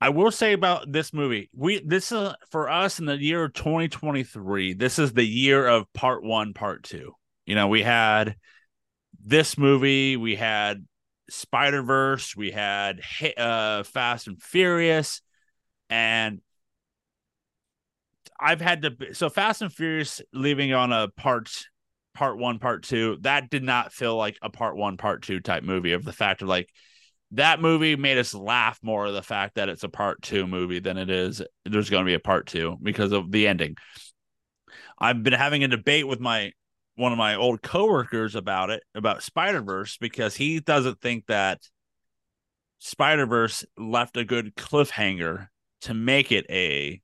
I will say about this movie, we this is for us in the year of 2023. This is the year of part one, part two. You know, we had this movie, we had Spider Verse, we had uh, Fast and Furious, and I've had to. So Fast and Furious leaving on a part part one, part two. That did not feel like a part one, part two type movie. Of the fact of like that movie made us laugh more of the fact that it's a part two movie than it is there's going to be a part two because of the ending. I've been having a debate with my one of my old coworkers about it about Spider Verse because he doesn't think that Spider Verse left a good cliffhanger to make it a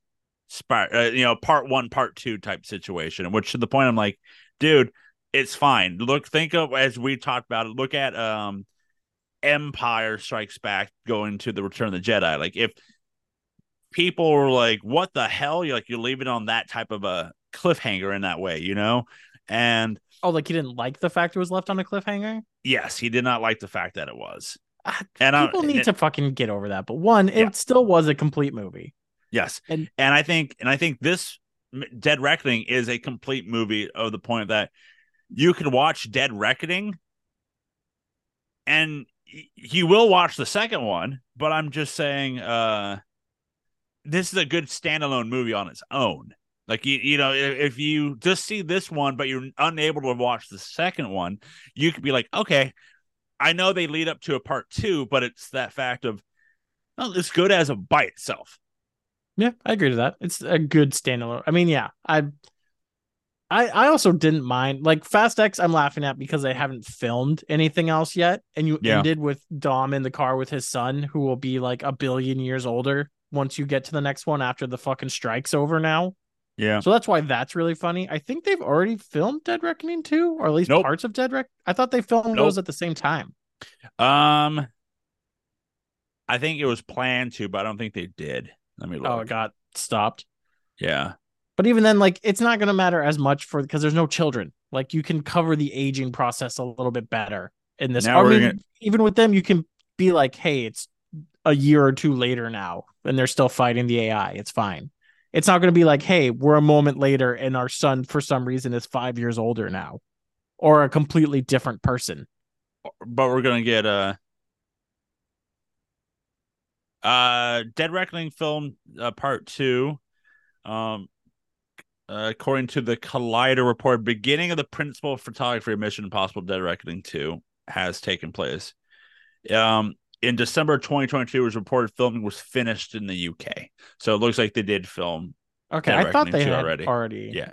Spider, uh, you know, part one, part two type situation. Which to the point, I'm like, dude, it's fine. Look, think of as we talked about it. Look at um, Empire Strikes Back going to the Return of the Jedi. Like if people were like, "What the hell?" You're like, you leave it on that type of a cliffhanger in that way, you know. And Oh, like he didn't like the fact it was left on a cliffhanger? yes, he did not like the fact that it was. Ah, And I- People need and- to fucking get over that. But one, Yeah. it still was a complete movie. Yes, And- and I think and I think this Dead Reckoning is a complete movie of the point that you can watch Dead Reckoning, and you will watch the second one. But I'm just saying, uh, this is a good standalone movie on its own. Like you, you know, if, you just see this one, but you're unable to watch the second one, you could be like, okay, I know they lead up to a part two, but it's that fact of, oh, it's good as a by itself. Yeah, I agree to that. It's a good standalone. I mean, yeah, I, I, I also didn't mind like Fast X. I'm laughing at because I haven't filmed anything else yet, and you Yeah. ended with Dom in the car with his son, who will be like a billion years older once you get to the next one after the fucking strike's over now. Yeah. So that's why that's really funny. I think they've already filmed Dead Reckoning 2, or at least Nope. parts of Dead Rec. I thought they filmed Nope. those at the same time. Um, I think it was planned to, but I don't think they did. Let me look. Oh, it got stopped. yeah. But even then, like it's not gonna matter as much for because there's no children. Like you can cover the aging process a little bit better in this. Now I mean, gonna- even with them, you can be like, hey, it's a year or two later now, and they're still fighting the AI. It's fine. It's not gonna be like, hey, we're a moment later, and our son for some reason is five years older now, or a completely different person. But we're gonna get uh uh Dead Reckoning film uh, part two. Um uh, according to the Collider report, beginning of the principal photography of Mission Impossible Dead Reckoning 2 has taken place. Um in December 2022 it was reported filming was finished in the UK. So it looks like they did film Okay, I thought they 2 had already. already. Yeah.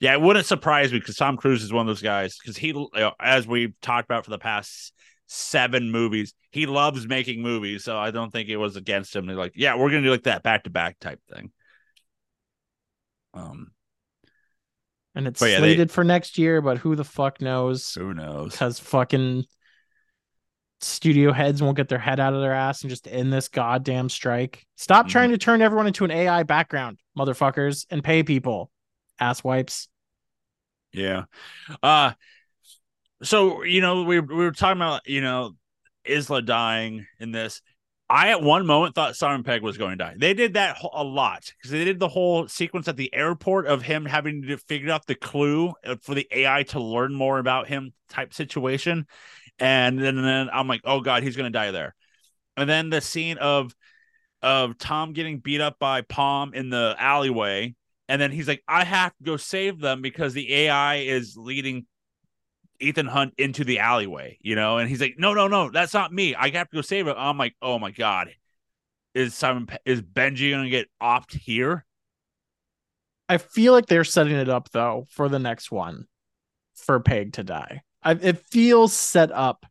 Yeah, it wouldn't surprise me because Tom Cruise is one of those guys. Because he, you know, as we've talked about for the past seven movies, he loves making movies. So I don't think it was against him. They're like, yeah, we're gonna do like that back to back type thing. Um, and it's yeah, they- slated for next year, but who the fuck knows? who knows? because fucking studio heads won't get their head out of their ass and just end this goddamn strike. Stop Mhm. trying to turn everyone into an AI background, motherfuckers, and pay people. Ass wipes. Yeah. Uh so you know, we we were talking about, you know, Isla dying in this. I at one moment thought Simon Pegg was going to die. They did that a lot because they did the whole sequence at the airport of him having to figure out the clue uh, for the AI to learn more about him type situation. And then, then I'm like, oh god, he's gonna die there. And then the scene of of Tom getting beat up by Pom in the alleyway, and then he's like, I have to go save them because the AI is leading Ethan Hunt into the alleyway, you know, and he's like, no, no, no, that's not me. I have to go save him. I'm like, oh my god, is Simon is Benji gonna get opt here? I feel like they're setting it up though for the next one for Pegg to die. I, it feels set up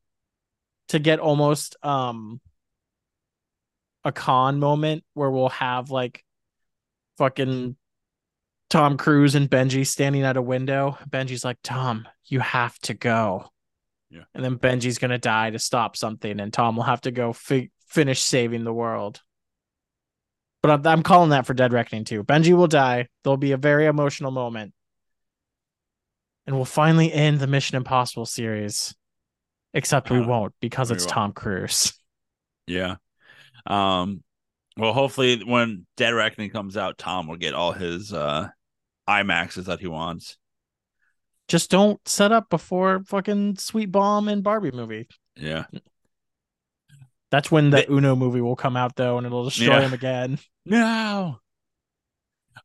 to get almost um a con moment where we'll have like fucking Tom Cruise and Benji standing at a window. Benji's like, Tom, you have to go. Yeah. And then Benji's going to die to stop something, and Tom will have to go fi- finish saving the world. But I'm, I'm calling that for Dead Reckoning too. Benji will die. There'll be a very emotional moment. And we'll finally end the Mission Impossible series. Except we won't because we it's won't. Tom Cruise. Yeah. Um. Well, hopefully, when Dead Reckoning comes out, Tom will get all his uh IMAXs that he wants. Just don't set up before fucking Sweet Bomb and Barbie movie. Yeah. That's when the Uno movie will come out though, and it'll destroy Yeah. him again. No.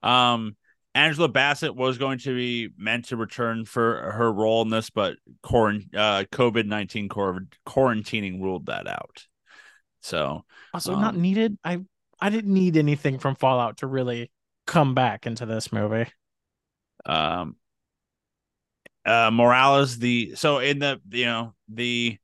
Um, Angela Bassett was going to be meant to return for her role in this, but quarant- uh, COVID nineteen quarantining ruled that out. So Also, not Um, needed. I I didn't need anything from Fallout to really come back into this movie. um uh Morales the so in the you know the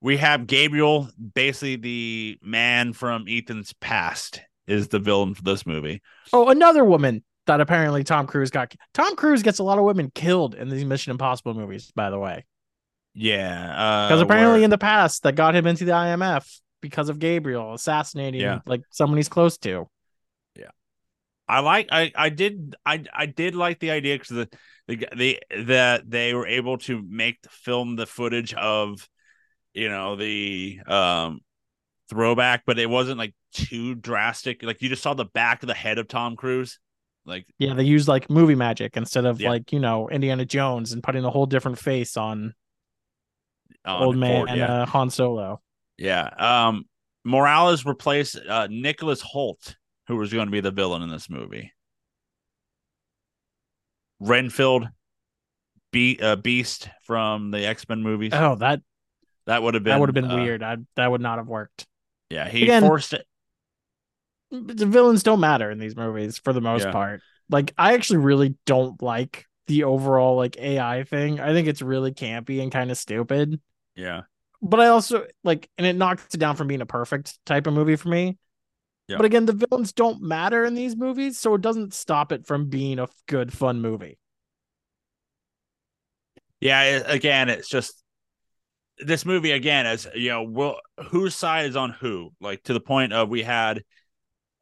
we have Gabriel basically the man from Ethan's past is the villain for this movie. Oh, another woman that apparently Tom Cruise got. Tom Cruise gets a lot of women killed in these Mission Impossible movies, by the way. Yeah, Because uh, apparently where- in the past that got him into the IMF because of Gabriel assassinating Yeah. like someone he's close to. Yeah, I like I I did I I did like the idea because the the the that they were able to make film the footage of you know the um throwback, but it wasn't like too drastic. Like you just saw the back of the head of Tom Cruise. Like Yeah, they use like movie magic instead of Yeah. like, you know, Indiana Jones and putting a whole different face on on old man Ford, yeah. uh, Han Solo. Yeah. Um, Morales replaced uh, Nicholas Hoult, who was going to be the villain in this movie. Renfield, Be- uh, Beast from the X Men movies. Oh, that that would have been that would have been uh, weird. I that would not have worked. Yeah, he Again- forced it. The villains don't matter in these movies for the most Yeah. part. Like I actually really don't like the overall like AI thing. I think it's really campy and kind of stupid. Yeah, But I also like and it knocks it down from being a perfect type of movie for me. Yeah. But again, the villains don't matter in these movies, so it doesn't stop it from being a good fun movie. yeah. it- again, it's just this movie again as you know, well, whose side is on who? Like to the point of we had,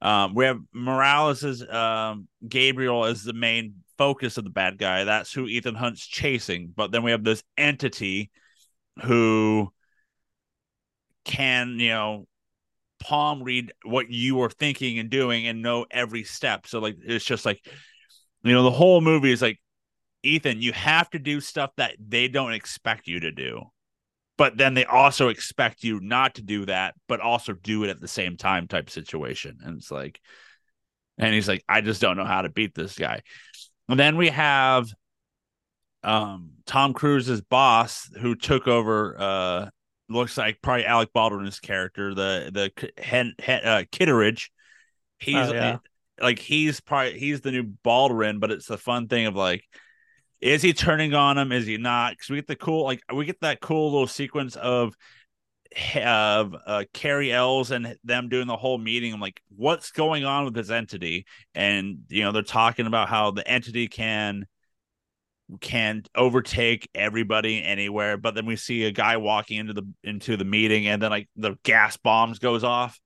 um, we have Morales's um Gabriel as the main focus of the bad guy. That's who Ethan Hunt's chasing. But then we have this entity who can you know palm read what you are thinking and doing and know every step. So like it's just like you know the whole movie is like Ethan, you have to do stuff that they don't expect you to do. But then they also expect you not to do that, but also do it at the same time type situation. And it's like, and he's like, I just don't know how to beat this guy. And then we have um Tom Cruise's boss who took over uh looks like probably Alec Baldwin's character, the the K- hen, hen, uh, Kittridge. He's Oh, yeah. like he's probably he's the new Baldwin, but it's the fun thing of like, is he turning on him? Is he not? Because we get the cool like we get that cool little sequence of of uh, Cary Elwes and them doing the whole meeting. I'm like, what's going on with this entity? And you know, they're talking about how the entity can can overtake everybody anywhere. But then we see a guy walking into the into the meeting, and then like the gas bombs goes off.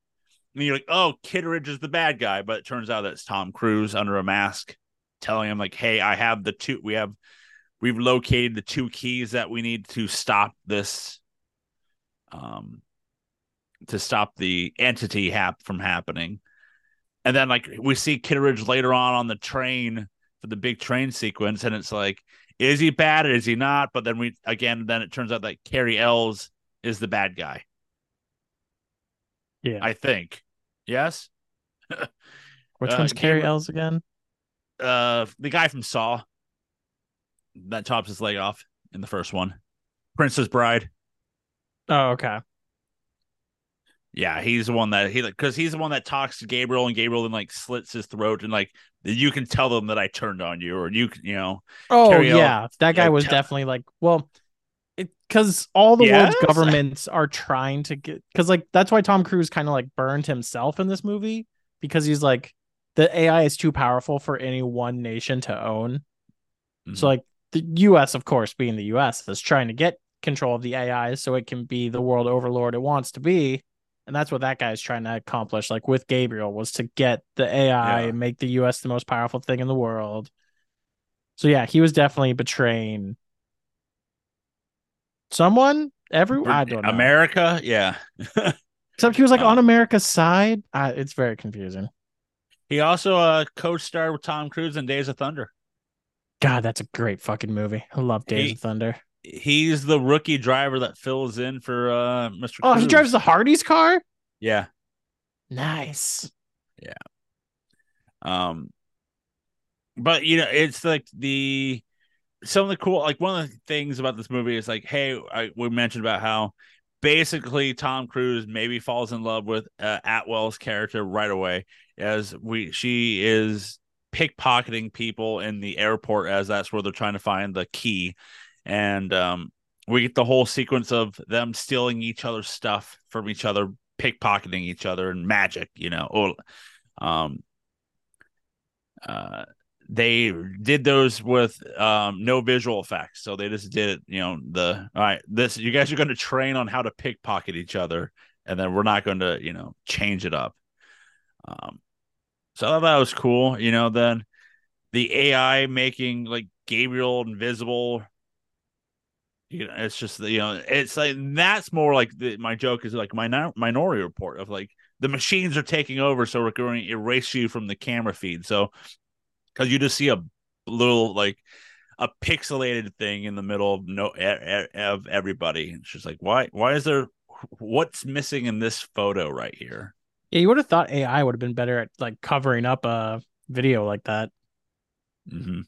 And you're like, oh, Kittridge is the bad guy, but it turns out that's Tom Cruise under a mask, telling him like, hey, I have the two. We have we've located the two keys that we need to stop this um to stop the entity hap from happening and then like we see kittridge later on on the train for the big train sequence and it's like is he bad or is he not? But then we again, then it turns out that Cary Elwes is the bad guy. Yeah. I think. Yes. Which uh, one's Cary Elwes again? Uh, the guy from Saw that chops his leg off in the first one, Princess Bride. Oh, okay. Yeah, he's the one that he like because he's the one that talks to Gabriel, and Gabriel then like slits his throat, and like you can tell them that I turned on you, or you can, you know, Oh yeah, that guy was tell- definitely like, well, because all the world's governments are trying to get, because like that's why Tom Cruise kind of like burned himself in this movie because he's like, the AI is too powerful for any one nation to own. Mhm. So like the U.S. of course, being the U.S. is trying to get control of the AI so it can be the world overlord it wants to be. And that's what that guy's trying to accomplish, like with Gabriel, was to get the AI Yeah. and make the US the most powerful thing in the world. So yeah, he was definitely betraying someone. Every I don't know. America, yeah. Except he was like Uh, on America's side. I, it's very confusing. He also uh co-starred with Tom Cruise in Days of Thunder. God, that's a great fucking movie. I love Days He- of Thunder. He's the rookie driver that fills in for uh Mr. Oh, he drives the Hardy's car. Yeah. Nice. Yeah. Um, but you know, it's like the some of the cool, like one of the things about this movie is like, hey, I, we mentioned about how basically Tom Cruise maybe falls in love with uh, Atwell's character right away, as we she is pickpocketing people in the airport as that's where they're trying to find the key, and um, we get the whole sequence of them stealing each other's stuff from each other, pickpocketing each other, and magic, you know, oh, um uh they did those with um no visual effects. So they just did it you know the all right this you guys are going to train on how to pickpocket each other and then we're not going to you know change it up. Um so i thought that was cool you know then the ai making like gabriel invisible you know it's just you know it's like that's more like the, my joke is like my now minority report of like the machines are taking over so we're going to erase you from the camera feed. So because you just see a little like a pixelated thing in the middle of no of everybody. It's just like why why is there what's missing in this photo right here? Yeah, you would have thought AI would have been better at like covering up a video like that, hmm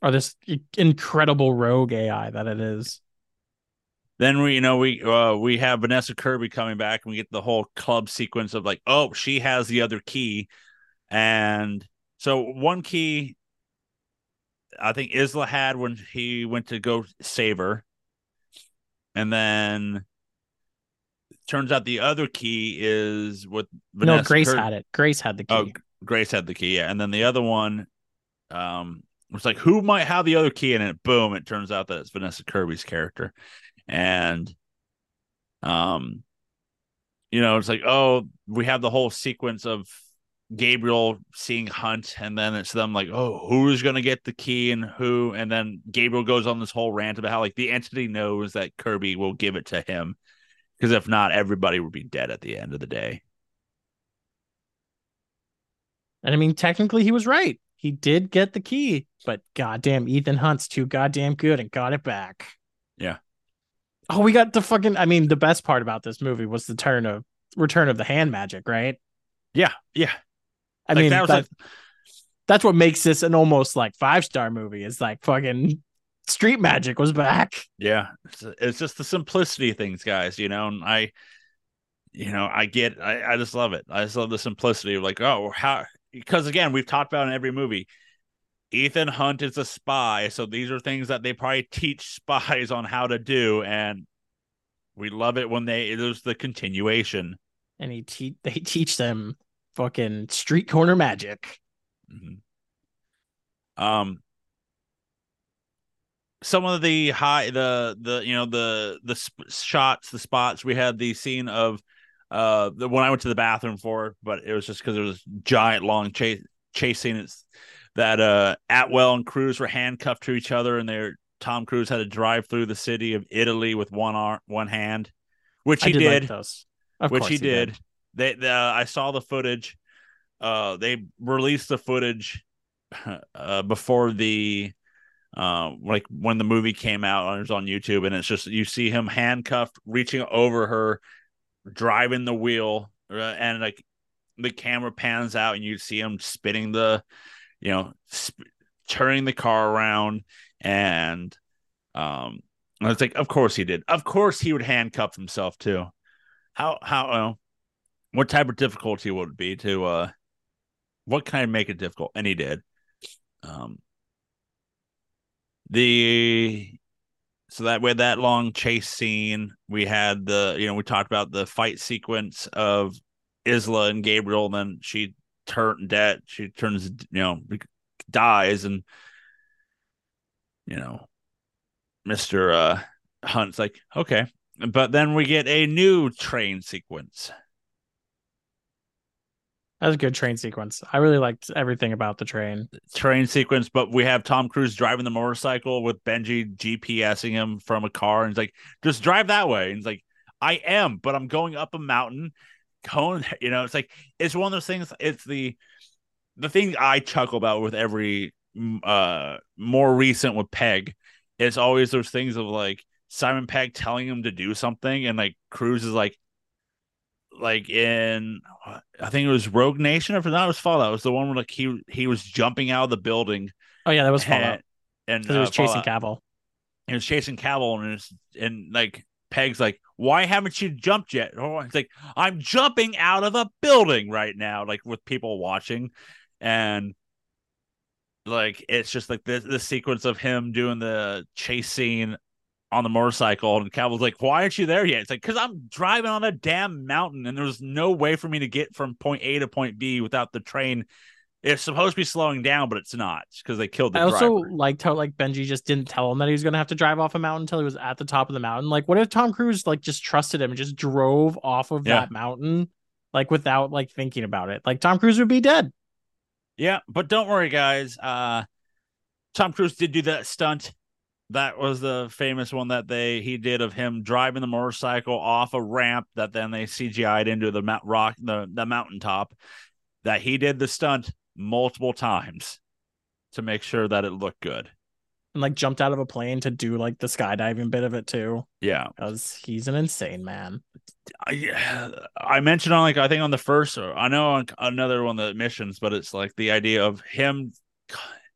or this incredible rogue AI that it is. then we you know we uh we have vanessa kirby coming back and we get the whole club sequence of like oh she has the other key. And so one key i think isla had when he went to go save her and then turns out the other key is what no, Grace had it. Grace had the key. Oh, Grace had the key, yeah. And then the other one um was like, who might have the other key? And it boom, it turns out that it's Vanessa Kirby's character. And um, you know, it's like, oh, we have the whole sequence of Gabriel seeing Hunt, and then it's them like, oh, who's gonna get the key and who? And then Gabriel goes on this whole rant about how like the entity knows that Kirby will give it to him. Because if not, everybody would be dead at the end of the day. And I mean, technically, he was right. He did get the key, but goddamn, Ethan Hunt's too goddamn good and got it back. Yeah. Oh, we got the fucking. I mean, the best part about this movie was the turn of return of the hand magic, right? Yeah, yeah. I Like, mean, that was that- like- that's what makes this an almost like five star movie. It's like fucking street magic was back. Yeah, it's, it's just the simplicity of things, guys. You know, and I, you know, I get, I, I just love it. I just love the simplicity of like, oh, how? Because again, we've talked about in every movie. Ethan Hunt is a spy, so these are things that they probably teach spies on how to do, and we love it when they there's the continuation. And he te- they teach them fucking street corner magic. Mhm. Um, some of the high, the the you know the the sp- shots, the spots. We had the scene of uh the when I went to the bathroom for, but it was just because it was giant long chase scene. It's that uh Atwell and Cruise were handcuffed to each other, and they're Tom Cruise had to drive through the city of Italy with one arm, one hand, which I he did, did like which course he did. They, the, I saw the footage. Uh, they released the footage uh, before the uh, like when the movie came out, it was on YouTube, and it's just you see him handcuffed, reaching over her, driving the wheel, uh, and like the camera pans out, and you see him spinning the, you know, sp- turning the car around, and um, I was like, of course he did. Of course he would handcuff himself too. How how what type of difficulty would it be to uh, what kind of make it difficult? And he did. Um, the so that with that long chase scene, we had the you know we talked about the fight sequence of Isla and Gabriel. And then she turned dead. She turns you know dies, and you know Mister uh, Hunt's like okay, but then we get a new train sequence. That was a good train sequence. I really liked everything about the train. Train sequence, but we have Tom Cruise driving the motorcycle with Benji GPSing him from a car, and he's like, "Just drive that way." And he's like, "I am, but I'm going up a mountain." Going, you know, it's like it's one of those things. It's the the thing I chuckle about with every uh more recent with Pegg. It's always those things of like Simon Pegg telling him to do something, and like Cruise is like, like in I think it was Rogue Nation, or if not, it was Fallout. It was the one where like he he was jumping out of the building. Oh yeah, that was Fallout. And, and uh, he was chasing Cavill. He was chasing Cavill, and was, and like Pegg's like, "Why haven't you jumped yet?" Oh, it's like, "I'm jumping out of a building right now," like with people watching, and like it's just like this the sequence of him doing the chase scene on the motorcycle and Cavill's like, why aren't you there yet? It's like, because I'm driving on a damn mountain and there's no way for me to get from point A to point B without the train. It's supposed to be slowing down, but it's not because they killed the I also driver. liked how like Benji just didn't tell him that he was gonna have to drive off a mountain until he was at the top of the mountain. Like, what if Tom Cruise like just trusted him and just drove off of Yeah. that mountain, like without like thinking about it? Like Tom Cruise would be dead. Yeah, but don't worry, guys. Uh Tom Cruise did do that stunt. That was the famous one that they he did of him driving the motorcycle off a ramp that then they CGI'd into the mount rock the the mountaintop. That he did the stunt multiple times to make sure that it looked good. And like jumped out of a plane to do like the skydiving bit of it too. Yeah, Because he's an insane man. I, I mentioned on like I think on the first or I know on another one of the missions, but it's like the idea of him.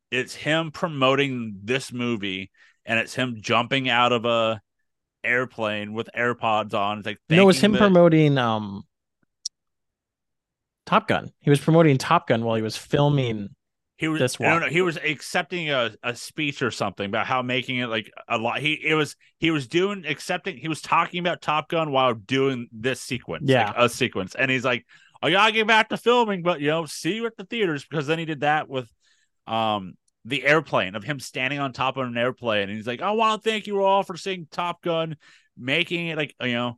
It's him promoting this movie, and it's him jumping out of a airplane with AirPods on. It's like No, it was him the- promoting um Top Gun. He was promoting Top Gun while he was filming. He was this no, he was accepting a, a speech or something about how making it like a lot. He it was he was doing accepting. He was talking about Top Gun while doing this sequence, Yeah. like a sequence, and he's like, "I gotta get back to filming, but you know, see you at the theaters." Because then he did that with um the airplane of him standing on top of an airplane, and he's like, "I want to thank you all for seeing Top Gun, making it like you know."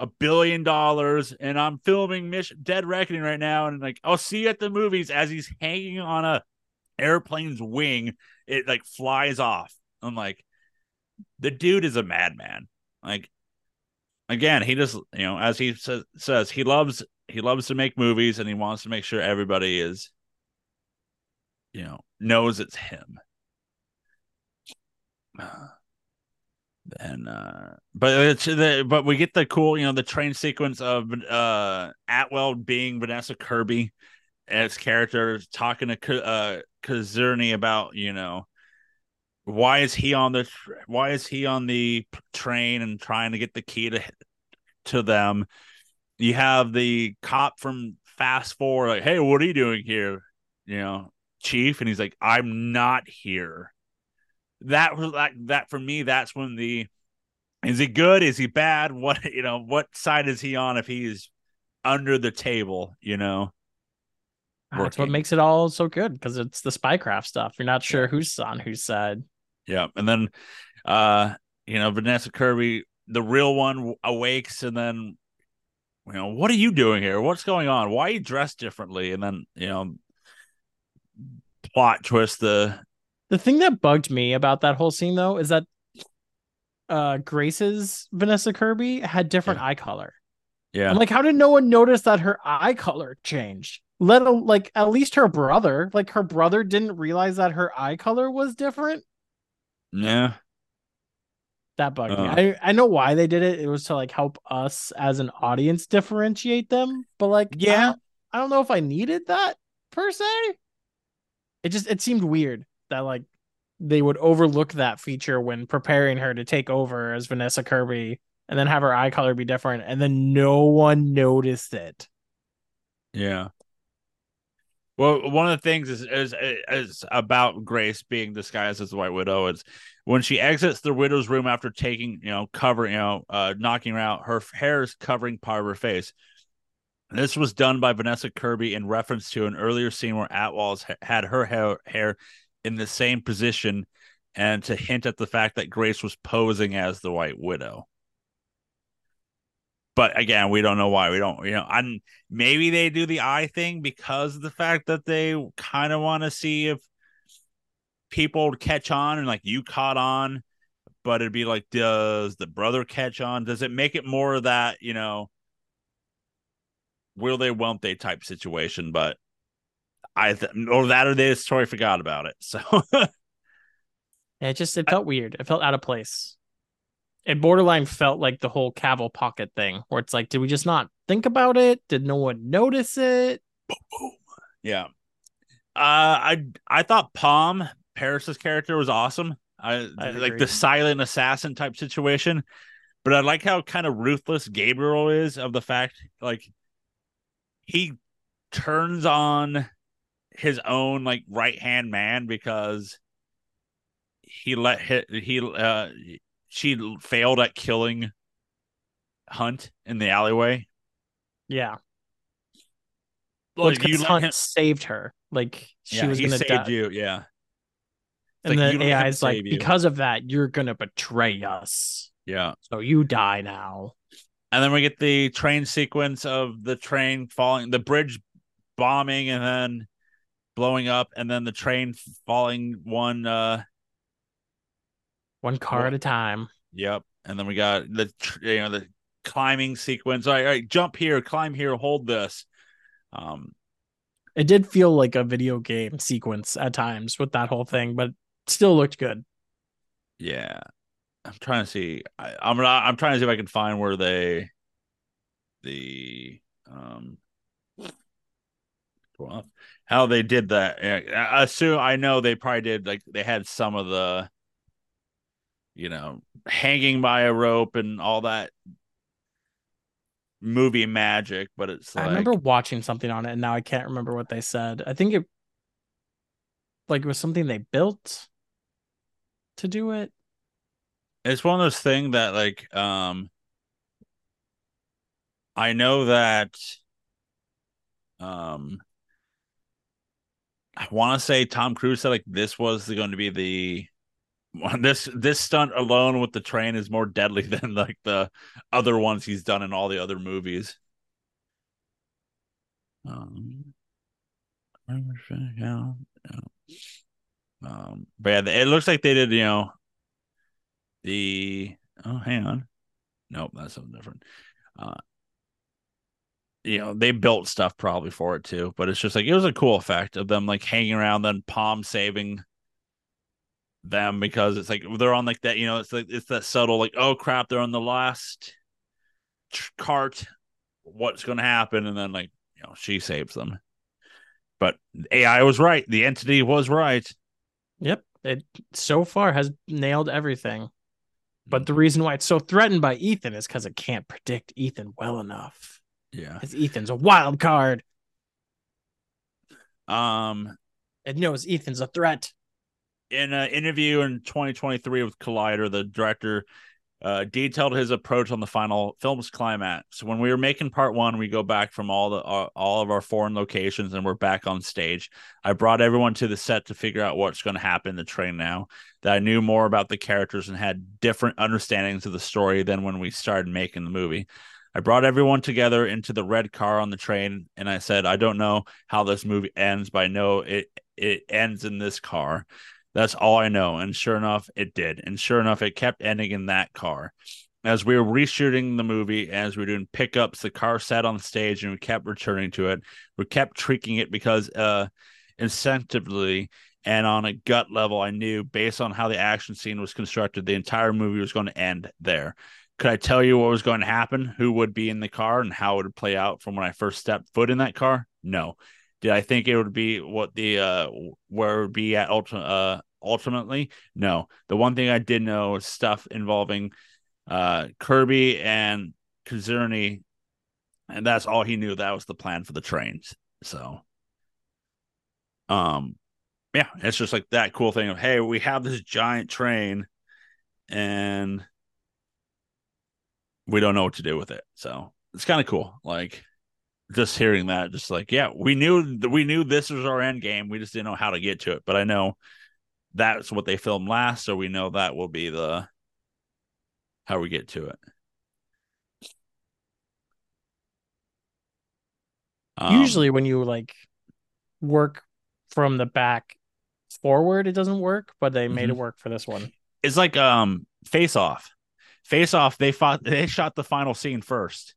A billion dollars, and I'm filming Mission Dead Reckoning right now, and like I'll see you at the movies as he's hanging on a airplane's wing, it like flies off. I'm like, the dude is a madman. Like, again, he just you know, as he says, says he loves he loves to make movies, and he wants to make sure everybody is, you know, knows it's him. And uh but it's the but we get the cool you know the train sequence of uh Atwell being Vanessa Kirby as character talking to uh Kazerny about you know why is he on the why is he on the train and trying to get the key to to them you have the cop from fast forward like hey what are you doing here you know chief and he's like i'm not here that was like that for me that's when the is he good is he bad what you know what side is he on if he's under the table you know That's what makes it all so good because it's the spycraft stuff. You're not sure who's on whose side. Yeah, and then uh you know Vanessa Kirby, the real one awakes, and then you know what are you doing here? What's going on? Why are you dressed differently? And then you know plot twist the The thing that bugged me about that whole scene though is that uh Grace's Vanessa Kirby had different eye color. yeah I'm like, how did no one notice that her eye color changed? Let like at least her brother, like her brother didn't realize that her eye color was different. Yeah. That bugged Uh. me. I, I know why they did it. It was to like help us as an audience differentiate them. But like, I Yeah. don't, I don't know if I needed that per se. It just it seemed weird that like they would overlook that feature when preparing her to take over as Vanessa Kirby and then have her eye color be different and then no one noticed it. Yeah. Well, one of the things is is is about Grace being disguised as the White Widow is when she exits the widow's room after taking, you know, covering, you know, uh, knocking her out, her hair is covering part of her face. This was done by Vanessa Kirby in reference to an earlier scene where Atwell's ha- had her hair, hair in the same position and to hint at the fact that Grace was posing as the White Widow. But again, we don't know why. We don't, you know, and maybe they do the eye thing because of the fact that they kind of want to see if people catch on and like you caught on. But it'd be like, does the brother catch on? Does it make it more of that, you know, will they, won't they type situation? But I, th- or that or they just totally forgot about it. So It just it felt weird. It felt out of place. It borderline felt like the whole Cavill pocket thing, where it's like, did we just not think about it? Did no one notice it? Yeah. Uh I I thought Pom Paris's character was awesome. I, I like the silent assassin type situation. But I like how kind of ruthless Gabriel is of the fact like he turns on his own like right hand man because he let hit he uh she failed at killing Hunt in the alleyway. Yeah. Well, Like, you because let Hunt him- saved her. Like she yeah, was gonna saved die. you. Yeah. And like, then you let him AI's like, you. because of that, you're gonna betray us. Yeah. So you die now. And then we get the train sequence of the train falling, the bridge bombing, and then blowing up, and then the train falling one. uh One car at a time. Yep. And then we got the tr- you know the climbing sequence. All right, all right, jump here, climb here, hold this. Um, It did feel like a video game sequence at times with that whole thing, but still looked good. yeah. I'm trying to see. I, I'm gonna. I'm trying to see if I can find where they, the um, well, how they did that. I assume I know they probably did. Like they had some of the, you know, hanging by a rope and all that movie magic. But it's like I remember watching something on it and now I can't remember what they said. I think it like it was something they built to do it. It's one of those things that like um I know that um I want to say Tom Cruise said like this was going to be the one this this stunt alone with the train is more deadly than like the other ones he's done in all the other movies. Um, yeah. Um, but yeah, it looks like they did, you know, the oh, hang on, nope, that's something different. Uh, you know, they built stuff probably for it too, but it's just like it was a cool effect of them like hanging around, then Pom saving them because it's like they're on like that, you know, it's like it's that subtle like, oh crap, they're on the last cart. What's going to happen? And then like you know, she saves them. But AI was right. The entity was right. Yep. It so far has nailed everything. But the reason why it's so threatened by Ethan is because it can't predict Ethan well enough. yeah. Because Ethan's a wild card. Um, It knows Ethan's a threat. in an interview in 2023 with Collider, the director uh, detailed his approach on the final film's climax. When we were making part one, we go back from all the uh, all of our foreign locations, and we're back on stage. I brought everyone to the set to figure out what's going to happen in the train now. That I knew more about the characters and had different understandings of the story than when we started making the movie. I brought everyone together into the red car on the train, and I said, "I don't know how this movie ends, but I know it it ends in this car." That's all I know. And sure enough, it did. And sure enough, it kept ending in that car. As we were reshooting the movie, as we were doing pickups, the car sat on stage and we kept returning to it. We kept tweaking it because uh incentively And on a gut level, I knew based on how the action scene was constructed, the entire movie was going to end there. Could I tell you what was going to happen, who would be in the car, and how it would play out from when I first stepped foot in that car? No. Did I think it would be what the uh where it would be at ulti- uh ultimately? No. The one thing I did know is stuff involving uh Kirby and Kazurni, and that's all he knew. That was the plan for the trains. So um yeah, it's just like that cool thing of hey, we have this giant train and we don't know what to do with it. So it's kind of cool. Like just hearing that, just like, yeah, we knew we knew this was our end game. We just didn't know how to get to it. But I know that's what they filmed last, so we know that will be the how we get to it. Um, Usually, when you like work from the back forward, it doesn't work, but they made mm-hmm. it work for this one. It's like um face off. Face off, they fought they shot the final scene first.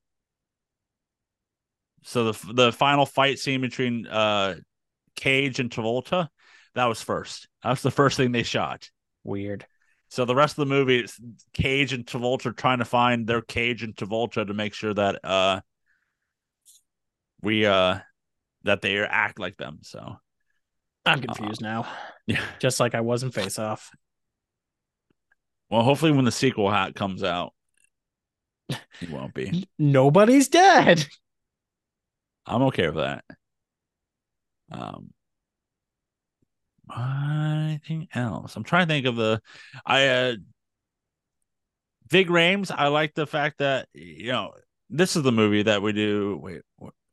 So the the final fight scene between uh Cage and Travolta, that was first. That was the first thing they shot. Weird. So the rest of the movie is Cage and Travolta trying to find their Cage and Travolta to make sure that uh we uh that they act like them. So I'm confused uh, now. Yeah. Just like I was in Face Off. Well, hopefully when the sequel hat comes out, he won't be. Nobody's dead. I'm okay with that. Um, anything else? I'm trying to think of the. I uh, Ving Rhames. I like the fact that you know this is the movie that we do. Wait,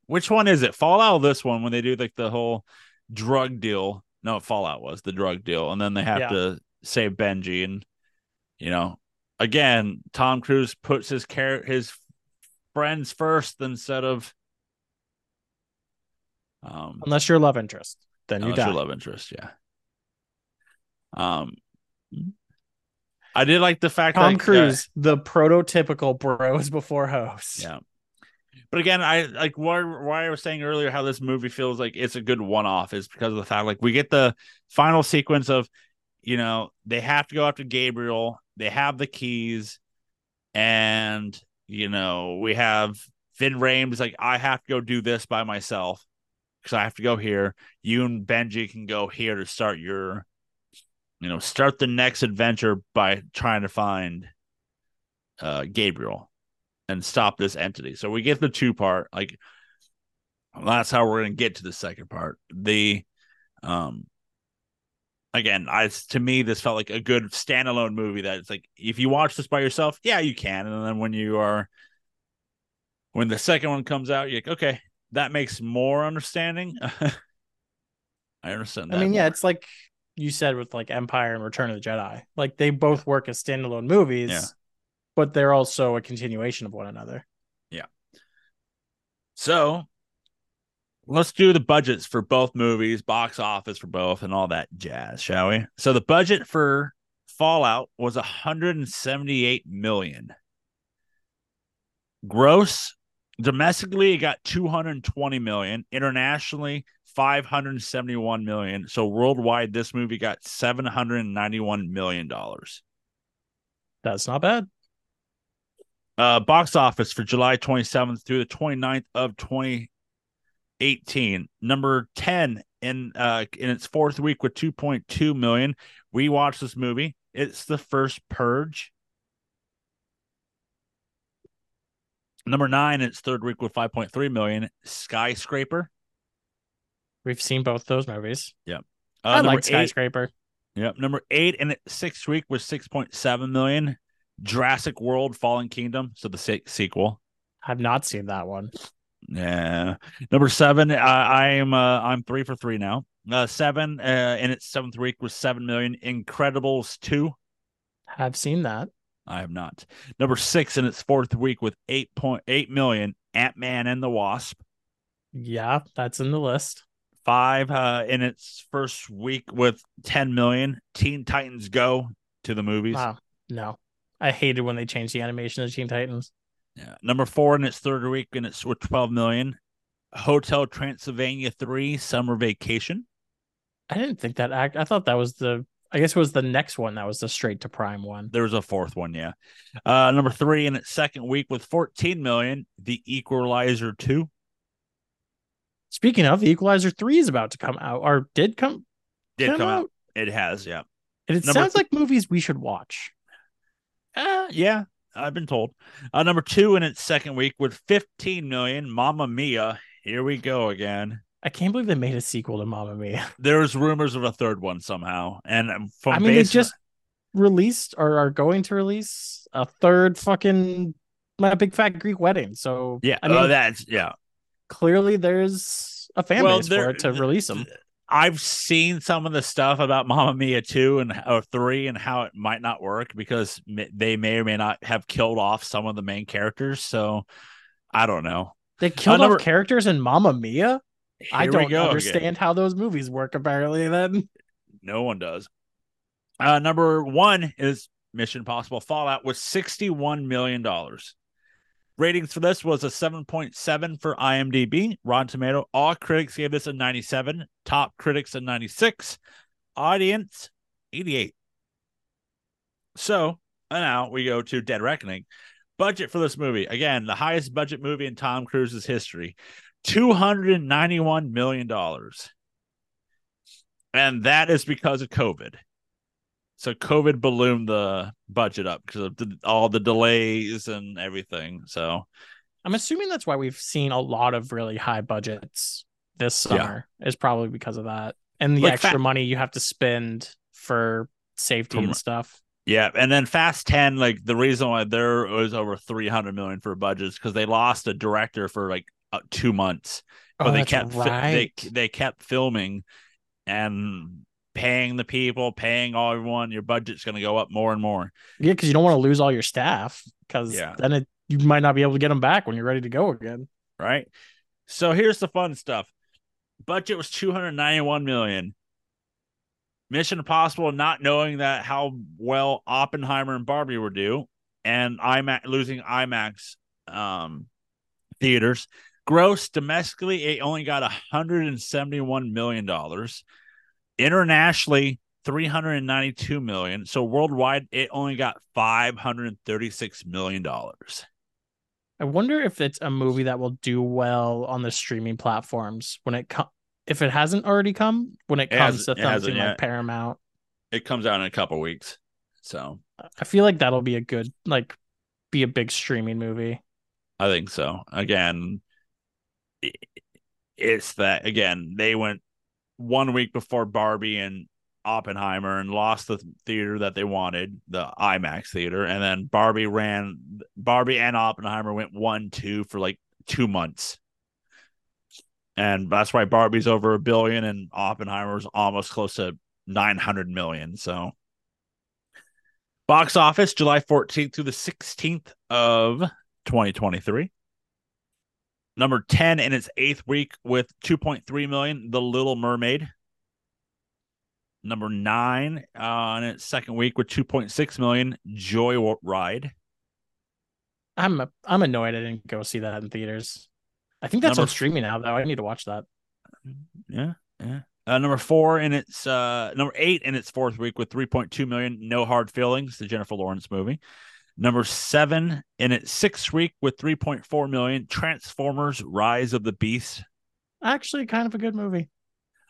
which one is it? Fallout. This one when they do like the whole drug deal. No, Fallout was the drug deal, and then they have yeah. to save Benji, and you know, again, Tom Cruise puts his care his friends first instead of um, unless you're love interest, then you die. love interest, yeah. Um, I did like the fact Tom that, Cruise, uh, the prototypical bros before hosts. Yeah. But again, I like why why I was saying earlier how this movie feels like it's a good one off is because of the fact like we get the final sequence of, you know, they have to go after Gabriel, they have the keys, and you know we have Ving Rhames like I have to go do this by myself, because I have to go here. You and Benji can go here to start your, you know, start the next adventure by trying to find uh Gabriel and stop this entity. So we get the two part, like that's how we're gonna get to the second part. The um again, I to me this felt like a good standalone movie that it's like if you watch this by yourself, yeah, you can. And then when you are when the second one comes out, you're like, okay, that makes more understanding. I understand. That. I mean, more. yeah, it's like you said with like Empire and Return of the Jedi. Like they both work as standalone movies, yeah. but they're also a continuation of one another. Yeah. So let's do the budgets for both movies, box office for both, and all that jazz, shall we? So the budget for Fallout was 178 million. Gross domestically it got 220 million internationally 571 million. So worldwide this movie got 791 million dollars. That's not bad. Uh box office for july 27th through the 29th of 2018 number 10 in uh in its fourth week with 2.2 million. We watched this movie. It's the first purge. Number nine, its third week with 5.3 million. Skyscraper. We've seen both those movies. Yep. Uh, I like Skyscraper. Yep. Number eight in its sixth week was 6.7 million. Jurassic World Fallen Kingdom. So the se- sequel. I've not seen that one. Yeah. Number seven, uh, I am uh, I'm three for three now. Uh, seven uh, in its seventh week was seven million. Incredibles two. I've seen that. I have not. Number six in its fourth week with 8.8 million, Ant Man and the Wasp. Yeah, that's in the list. Five uh, in its first week with 10 million, Teen Titans Go to the movies. Wow. No, I hated when they changed the animation of Teen Titans. Yeah. Number four in its third week and it's with 12 million, Hotel Transylvania 3 Summer Vacation. I didn't think that act. I thought that was the. I guess it was the next one that was the straight to Prime one. There was a fourth one, yeah. Uh, number three in its second week with 14 million, The Equalizer 2. Speaking of, the Equalizer three is about to come out, or did come. Did come, out. It has, yeah. And it Number sounds th- like movies we should watch. Uh, yeah, I've been told. Uh, number two in its second week with 15 million, Mamma Mia. Here we go again. I can't believe they made a sequel to Mamma Mia. There's rumors of a third one somehow, and from I mean, they just released or are going to release a third fucking My Big Fat Greek Wedding. So yeah, I mean, oh, that's yeah. Clearly there's a fan Well, base there- for it to release them. I've seen some of the stuff about Mamma Mia two and or three and how it might not work because they may or may not have killed off some of the main characters. So I don't know. They killed off characters in Mamma Mia. I Here we don't go again. understand how those movies work. Apparently, then No one does. Uh, number one is Mission Impossible Fallout with $61 million. Ratings for this was a 7.7 for IMDb. Rotten Tomato, all critics gave this a 97. Top critics a 96. Audience, 88. So now we go to Dead Reckoning. Budget for this movie. Again, the highest budget movie in Tom Cruise's history. $291 million. And that is because of COVID. So COVID ballooned the budget up because of the, all the delays and everything. So I'm assuming that's why we've seen a lot of really high budgets this Yeah. summer. Is probably because of that, and the Like extra fa- money you have to spend for safety From- and stuff. yeah, and then Fast Ten, like the reason why there was over three hundred million for budgets because they lost a director for like uh, two months, but oh, they kept right. they they kept filming and paying the people, paying all everyone. Your budget's going to go up more and more. Yeah, because you don't want to lose all your staff because Yeah. then it, you might not be able to get them back when you're ready to go again. right? So here's the fun stuff. Budget was 291 million. Mission Impossible, not knowing that how well Oppenheimer and Barbie were due, and IMAX losing IMAX um, theaters, gross domestically it only got 171 million dollars. Internationally, 392 million. So worldwide, it only got 536 million dollars. I wonder if it's a movie that will do well on the streaming platforms when it comes. If it hasn't already come, when it It comes to something yet. like Paramount, It comes out in a couple weeks. So I feel like that'll be a good, like, be a big streaming movie. I think so. Again, it's that again, they went one week before Barbie and Oppenheimer and lost the theater that they wanted, the IMAX theater, and then Barbie ran Barbie and Oppenheimer went one two for like two months. And that's why Barbie's over a billion and Oppenheimer's almost close to 900 million. So box office July 14th through the 16th of 2023. Number 10 in its eighth week with 2.3 million, The Little Mermaid. Number nine uh, in its second week with 2.6 million, Joy Ride. I'm I'm annoyed I didn't go see that in theaters. I think that's Number on streaming now, though. I need to watch that. Yeah, yeah. Uh, number four in its uh, number eight in its fourth week with 3.2 million, No Hard Feelings, the Jennifer Lawrence movie. Number seven in its sixth week with 3.4 million, Transformers: Rise of the Beast. Actually, kind of a good movie.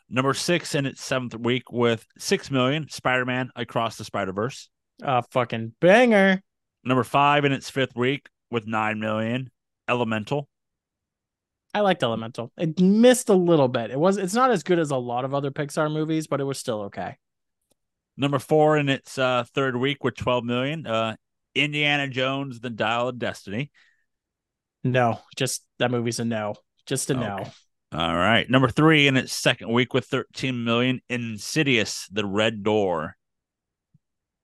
Number six in its seventh week with six million, Spider Man Across the Spider Verse. A fucking banger. Number five in its fifth week with nine million, Elemental. I liked Elemental. It missed a little bit. It was it's not as good as a lot of other Pixar movies, but it was still okay. Number four in its uh, third week with 12 million, uh, Indiana Jones: The Dial of Destiny. No, just that movie's a no. Just a no. All right. Number three in its second week with 13 million, Insidious: The Red Door.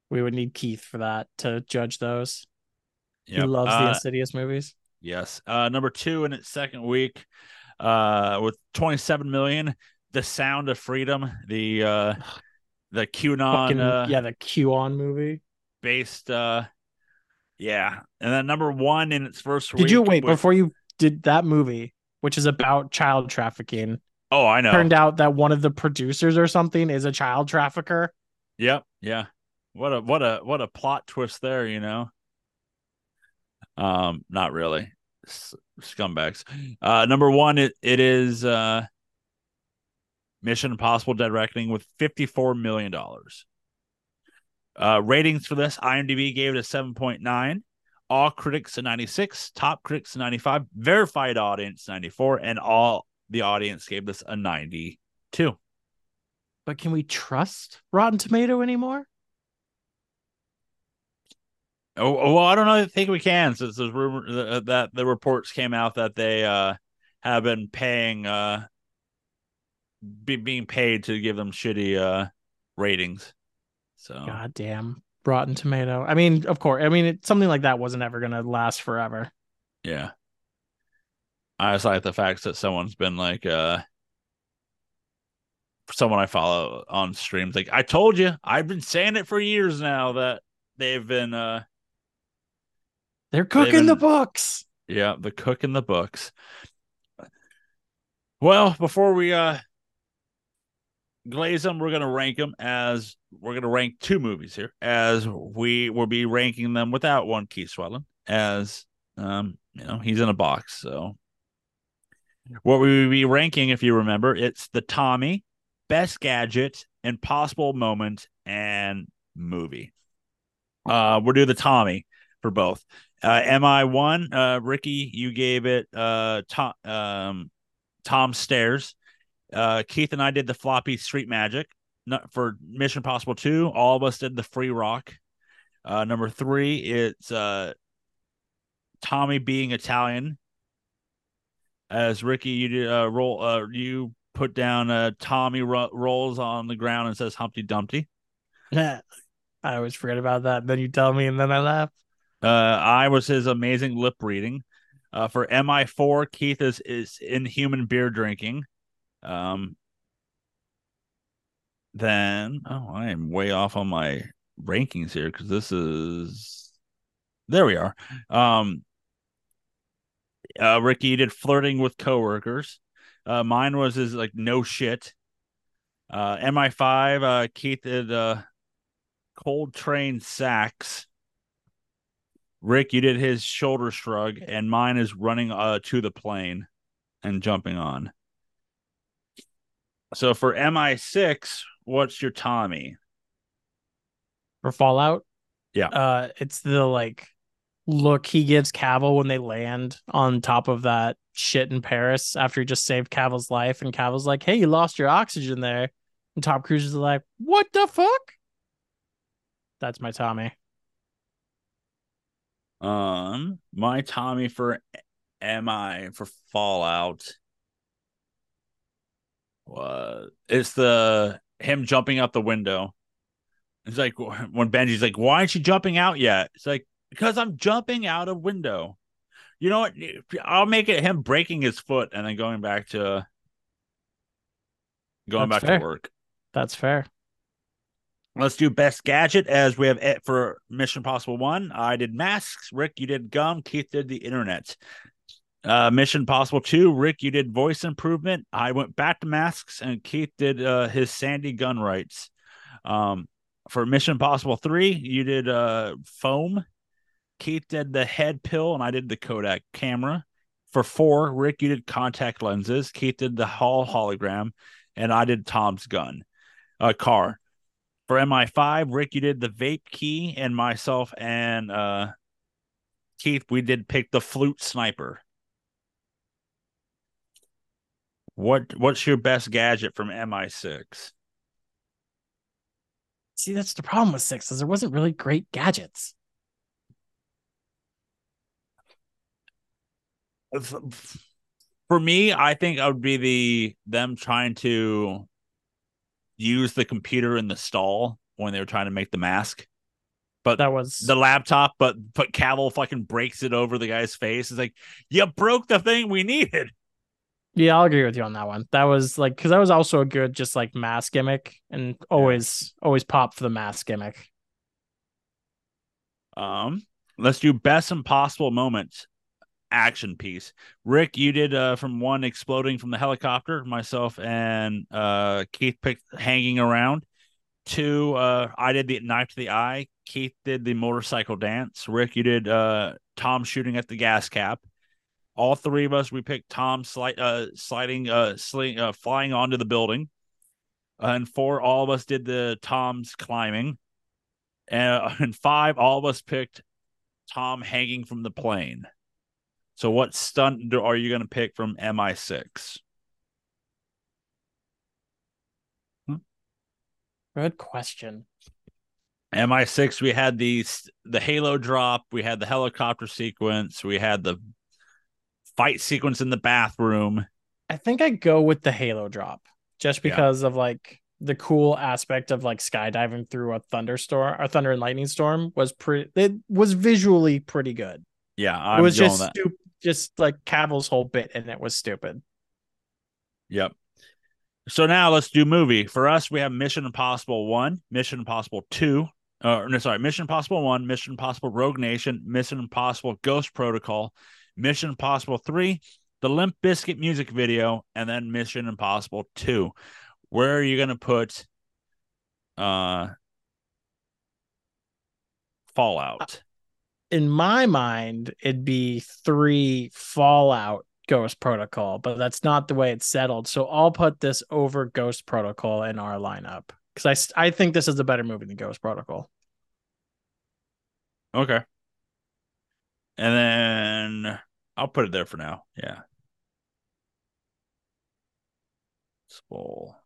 We would need Keith for that to judge those. He Yep. loves the Uh, Insidious movies. Yes. Uh, number two in its second week, uh, with 27 million, The Sound of Freedom, the uh, the QAnon Fucking, uh, yeah, the QAnon movie. based. Uh, yeah, and then number one in its first week. Did you wait with- before you did that movie, which is about child trafficking? Oh, I know. Turned out that one of the producers or something is a child trafficker. Yep. Yeah. What a what a what a plot twist there, you know. Um, not really. S- scumbags. Uh, number one, it it is uh, Mission Impossible: Dead Reckoning with fifty four million dollars. Uh, ratings for this, IMDb gave it a seven point nine. All critics a ninety six. Top critics a ninety five. Verified audience ninety four, and all the audience gave this a ninety two. But can we trust Rotten Tomato anymore? Oh, oh, well, I don't know. I think we can since there's rumor uh, that the reports came out that they uh, have been paying, uh, be, being paid to give them shitty uh, ratings. So, God damn. Rotten Tomato. I mean, of course. I mean, it, something like that wasn't ever to last forever. yeah. I just like the fact that someone's been like, uh, someone I follow on streams, like, I told you, I've been saying it for years now that they've been, uh, They're cooking the been- books. Yeah, the cook in the books. Well, before we uh glaze them, we're gonna rank them as we're gonna rank two movies here, as we will be ranking them without one Keith Swellen, as um, you know, he's in a box. So what we will be ranking, if you remember, it's the Tommy, best gadget, impossible moment, and movie. Uh we'll do the Tommy for both. Uh, MI one, uh, Ricky, you gave it uh, Tom, um, Tom Stairs. Uh, Keith and I did the floppy Street Magic. Not for Mission Possible two. All of us did the Free Rock. Uh, number three, it's uh, Tommy being Italian. As Ricky, you did uh, roll. Uh, you put down uh, Tommy ro- rolls on the ground and says Humpty Dumpty. I always forget about that. Then you tell me, and then I laugh. Uh, I was his amazing lip reading. Uh, for MI4, Keith is is inhuman beer drinking. Um, then oh, I am way off on my rankings here because this is there we are. Um, uh, Ricky did flirting with coworkers. Uh, mine was his like no shit. Uh, MI5, uh, Keith did uh, cold train sacks. Rick, you did his shoulder shrug, and mine is running uh to the plane and jumping on. So for MI6, what's your Tommy? For Fallout. Yeah. Uh, it's the like look he gives Cavill when they land on top of that shit in Paris after he just saved Cavill's life, and Cavill's like, "Hey, you lost your oxygen there," and Tom Cruise is like, "What the fuck?" That's my Tommy. Um, my Tommy for MI for Fallout it's the him jumping out the window. It's like when Benji's like, "Why aren't you jumping out yet?" It's like because I'm jumping out a window. You know what? I'll make it him breaking his foot and then going back to going That's back fair. to work. That's fair. Let's do best gadget as we have it for Mission Possible One. I did masks. Rick, you did gum. Keith did the internet. Uh, Mission Possible Two. Rick, you did voice improvement. I went back to masks, and Keith did uh, his Sandy gun rights. Um, for Mission Possible Three, you did uh, foam. Keith did the head pill, and I did the Kodak camera. For four, Rick, you did contact lenses. Keith did the Hall hologram, and I did Tom's gun, uh, car. For MI5, Rick, you did the vape key, and myself and uh, Keith, we did pick the flute sniper. What What's your best gadget from MI6? See, that's the problem with six, is there wasn't really great gadgets. For me, I think I would be the them trying to use the computer in the stall when they were trying to make the mask. But That was the laptop, but but Cavill fucking breaks it over the guy's face. It's like you broke the thing we needed. Yeah, I'll agree with you on that one. That was like because that was also a good just like mask gimmick and always always pop for the mask gimmick. Um, let's do best impossible moments. action piece. Rick, you did uh, from one exploding from the helicopter. Myself and uh, Keith picked hanging around. Two, uh, I did the knife to the eye. Keith did the motorcycle dance. Rick, you did uh, Tom shooting at the gas cap. All three of us, we picked Tom uh, sliding, uh, sling, uh, flying onto the building. and four, all of us did the Tom's climbing. And, and five, all of us picked Tom hanging from the plane. So, what stunt are you going to pick from MI6? Good question. MI6, we had the the Halo drop, we had the helicopter sequence, we had the fight sequence in the bathroom. I think I go with the Halo drop just because yeah. of like the cool aspect of like skydiving through a thunderstorm, a thunder and lightning storm was pretty. It was visually pretty good. Yeah, I'm it was just stupid, just like Cavill's whole bit, and it was stupid. Yep. So now let's do movie. For us, we have Mission Impossible One, Mission Impossible Two, uh, no, sorry, Mission Impossible One, Mission Impossible Rogue Nation, Mission Impossible Ghost Protocol, Mission Impossible Three, the Limp Bizkit music video, and then Mission Impossible Two. Where are you going to put uh Fallout? In my mind, it'd be three Fallout Ghost Protocol, but that's not the way it's settled. So I'll put this over Ghost Protocol in our lineup because I I think this is a better movie than Ghost Protocol. Okay. And then I'll put it there for now. Yeah. Spoil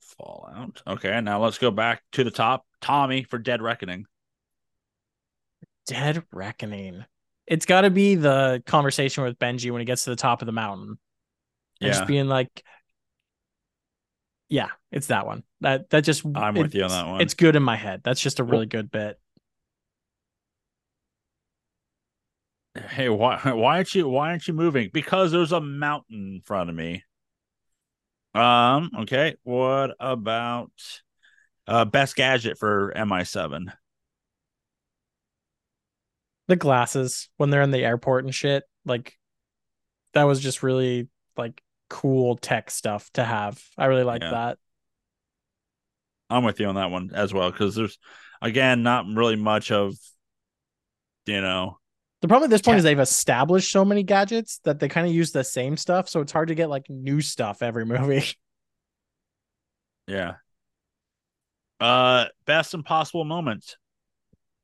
Fallout. Okay, now let's go back to the top. Tommy for Dead Reckoning. Dead Reckoning. It's got to be the conversation with Benji when he gets to the top of the mountain. Yeah. just being like, yeah, it's that one. That that just I'm with you on that one. It's good in my head. That's just a really good bit. Hey, why why aren't you why aren't you moving? Because there's a mountain in front of me. Um, okay. What about uh best gadget for MI7? The glasses when they're in the airport and shit. Like that was just really like cool tech stuff to have. I really like yeah. that. I'm with you on that one as well because there's again not really much of you know the problem at this point is they've established so many gadgets that they kind of use the same stuff, so it's hard to get like new stuff every movie. Yeah. Uh best impossible moments.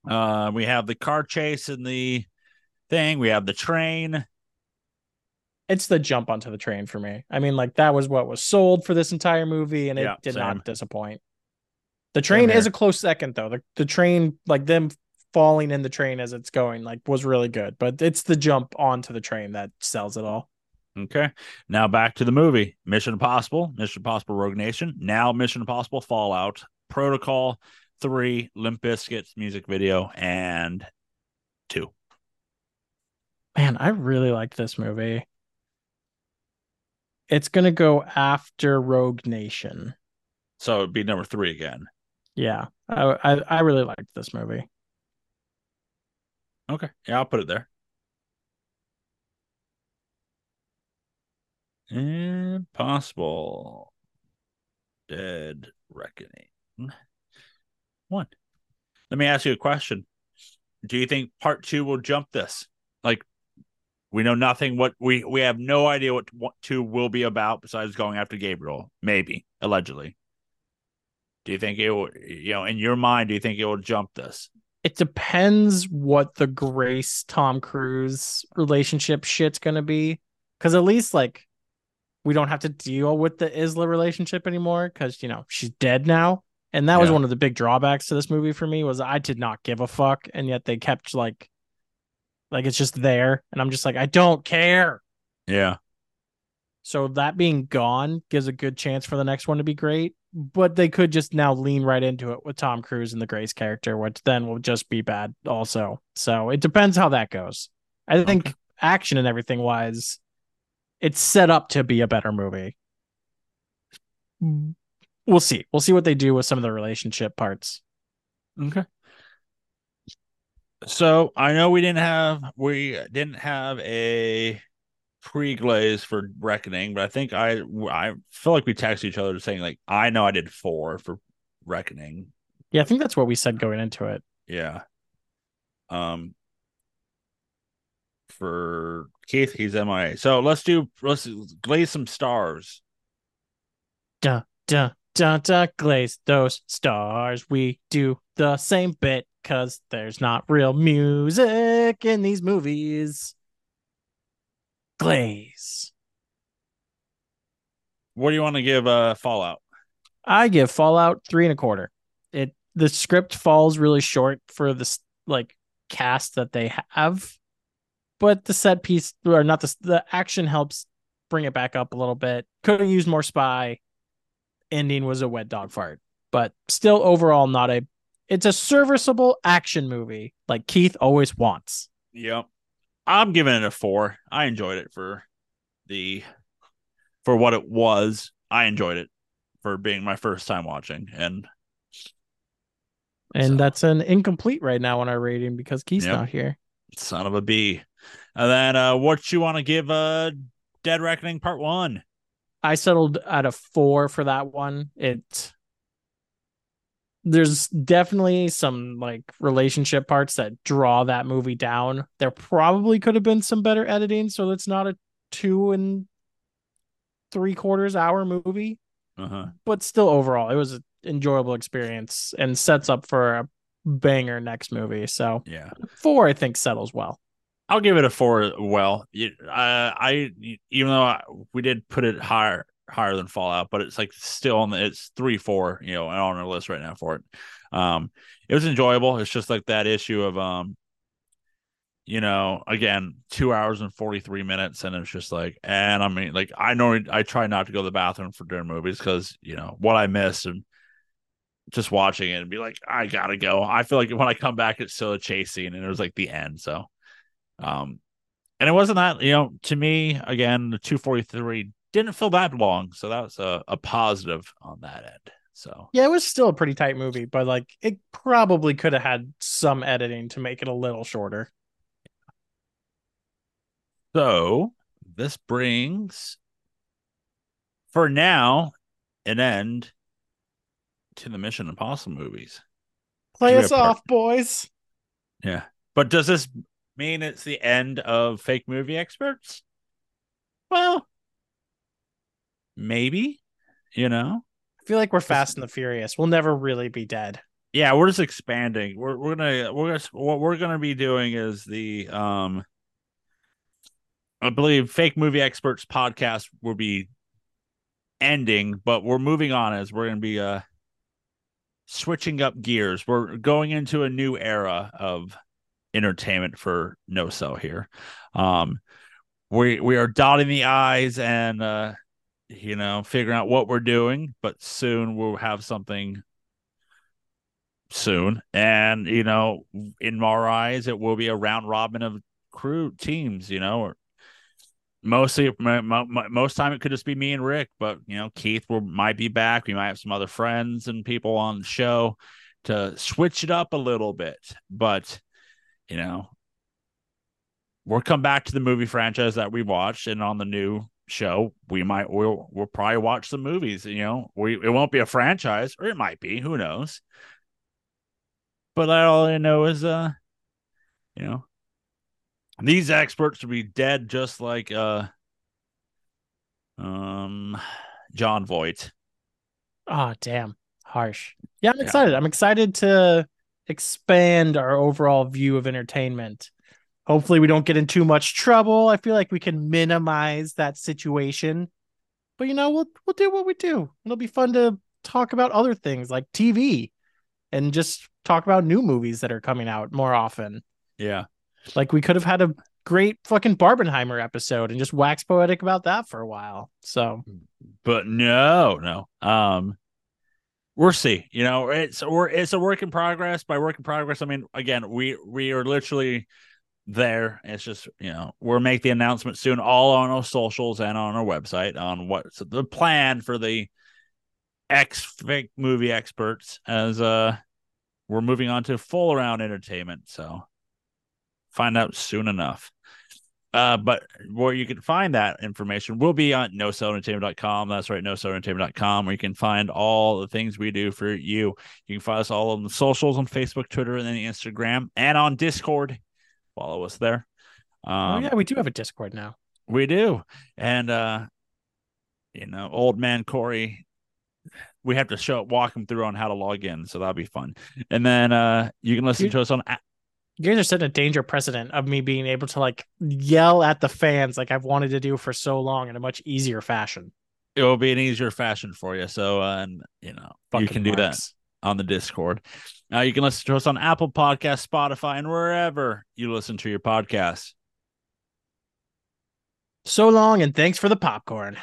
Uh we have the car chase and the thing, we have the train. It's the jump onto the train for me. I mean, like that was what was sold for this entire movie, and it yeah, did same. not disappoint. The train is a close second though. The the train, like them falling in the train as it's going like was really good but it's the jump onto the train that sells it all. Okay. Now back to the movie. Mission impossible mission impossible rogue nation. Now mission impossible fallout protocol three limp bizkits music video and two. Man i really like this movie. It's gonna go after rogue nation. So it'd be number three again. Yeah. I i, I really liked this movie Okay. Yeah, I'll put it there. Impossible. Dead Reckoning. One. Let me ask you a question. Do you think part two will jump this? Like, we know nothing. What we we have no idea what, what two will be about besides going after Gabriel. Maybe allegedly. Do you think it will? You know, in your mind, do you think it will jump this? It depends what the Grace Tom Cruise relationship shit's gonna be. Cause at least like we don't have to deal with the Ilsa relationship anymore because you know she's dead now. And that yeah. was one of the big drawbacks to this movie for me was I did not give a fuck, and yet they kept like like it's just there, and I'm just like, I don't care. Yeah. So that being gone gives a good chance for the next one to be great but they could just now lean right into it with Tom Cruise and the Grace character, which then will just be bad also. So it depends how that goes. I think okay. action and everything wise, it's set up to be a better movie. We'll see. We'll see what they do with some of the relationship parts. Okay. So I know we didn't have we didn't have a pre-glaze for reckoning, but I think I I feel like we texted each other saying like I know I did four for reckoning. Yeah, I think that's what we said going into it. Yeah. Um for Keith, he's MIA. So let's do let's glaze some stars. Duh, duh, duh, duh, glaze those stars. We do the same bit because there's not real music in these movies. Glaze. What do you want to give uh Fallout? I give Fallout three and a quarter. It the script falls really short for this like cast that they have, but the set piece or not the the action helps bring it back up a little bit. Could have used more spy. Ending was a wet dog fart, but still overall not a. It's a serviceable action movie like Keith always wants. Yep. I'm giving it a four. I enjoyed it for the for what it was. I enjoyed it for being my first time watching, and and So- that's an incomplete right now on our rating because Keith's Yep. not here. son of a b. And then, uh, what you want to give uh Dead Reckoning Part One? I settled at a four for that one. It there's definitely some like relationship parts that draw that movie down. There probably could have been some better editing, so it's not a two and three quarters hour movie. Uh huh. But still, overall, it was an enjoyable experience and sets up for a banger next movie. So Yeah. four, I think, settles well. I'll give it a four. Well, uh, I even though I, we did put it higher higher than Fallout, but it's like still on the it's three four you know on our list right now for it. Um, it was enjoyable. It's just like that issue of um, you know, again, two hours and forty three minutes, and it's just like, and I mean, like I know I try not to go to the bathroom for during movies because you know what I miss and just watching it and be like, I gotta go. I feel like when I come back, it's still a chase scene, and it was like the end. So, um, and it wasn't that you know to me again the 243 didn't feel that long, so that was a, a positive on that end. So Yeah, it was still a pretty tight movie, but like it probably could have had some editing to make it a little shorter. so this brings for now an end to the Mission Impossible movies. Play us off, boys. Yeah, but does this mean it's the end of fake movie experts? Well, maybe. You know, I feel like we're Fast and the Furious. We'll never really be dead. yeah we're just expanding we're, we're gonna we're gonna what we're gonna be doing is the um i believe fake movie experts podcast will be ending but we're moving on as we're gonna be uh switching up gears we're going into a new era of entertainment for No Sell here um we we are dotting the i's and uh you know figuring out what we're doing but soon we'll have something soon. And, you know, in our eyes, it will be a round robin of crew teams, you know, or mostly mo- mo- mo- most time it could just be me and Rick, but you know, Keith will might be back. We might have some other friends and people on the show to switch it up a little bit. But, you know, we'll come back to the movie franchise that we watched and on the new show we might we'll we'll probably watch some movies you know we it won't be a franchise or it might be who knows but all I know is, uh, you know, these experts will be dead just like uh, um, Jon Voight. Oh, damn. Harsh. Yeah, I'm Yeah. excited. I'm excited to expand our overall view of entertainment. Hopefully, we don't get in too much trouble. I feel like we can minimize that situation. But you know, we'll we'll do what we do. It'll be fun to talk about other things like TV and just talk about new movies that are coming out more often. Yeah, Like we could have had a great fucking Barbenheimer episode and just wax poetic about that for a while. So but no, no. Um, we'll see. You know, it's we're it's a work in progress. By work in progress, I mean again, we we are literally there. It's just you know we'll make the announcement soon, all on our socials and on our website on what's the plan for the ex fake movie experts as uh we're moving on to full around entertainment. So find out soon enough. Uh, but where you can find that information will be on nosellentertainment.com. That's right, nosellentertainment.com, where you can find all the things we do for you. You can find us all on the socials on Facebook, Twitter, and then Instagram, and on Discord. Follow us there. oh Um, yeah, we do have a Discord now. we do. And uh you know, old man Corey, we have to show up, walk him through on how to log in, so that'll be fun. And then uh you can listen You- to us on a- You guys are setting a danger precedent of me being able to like yell at the fans like I've wanted to do for so long in a much easier fashion. it will be an easier fashion for you. So uh, and you know, you can do that marks. On the Discord. Uh, you can listen to us on Apple Podcasts, Spotify, and wherever you listen to your podcasts. So long and thanks for the popcorn.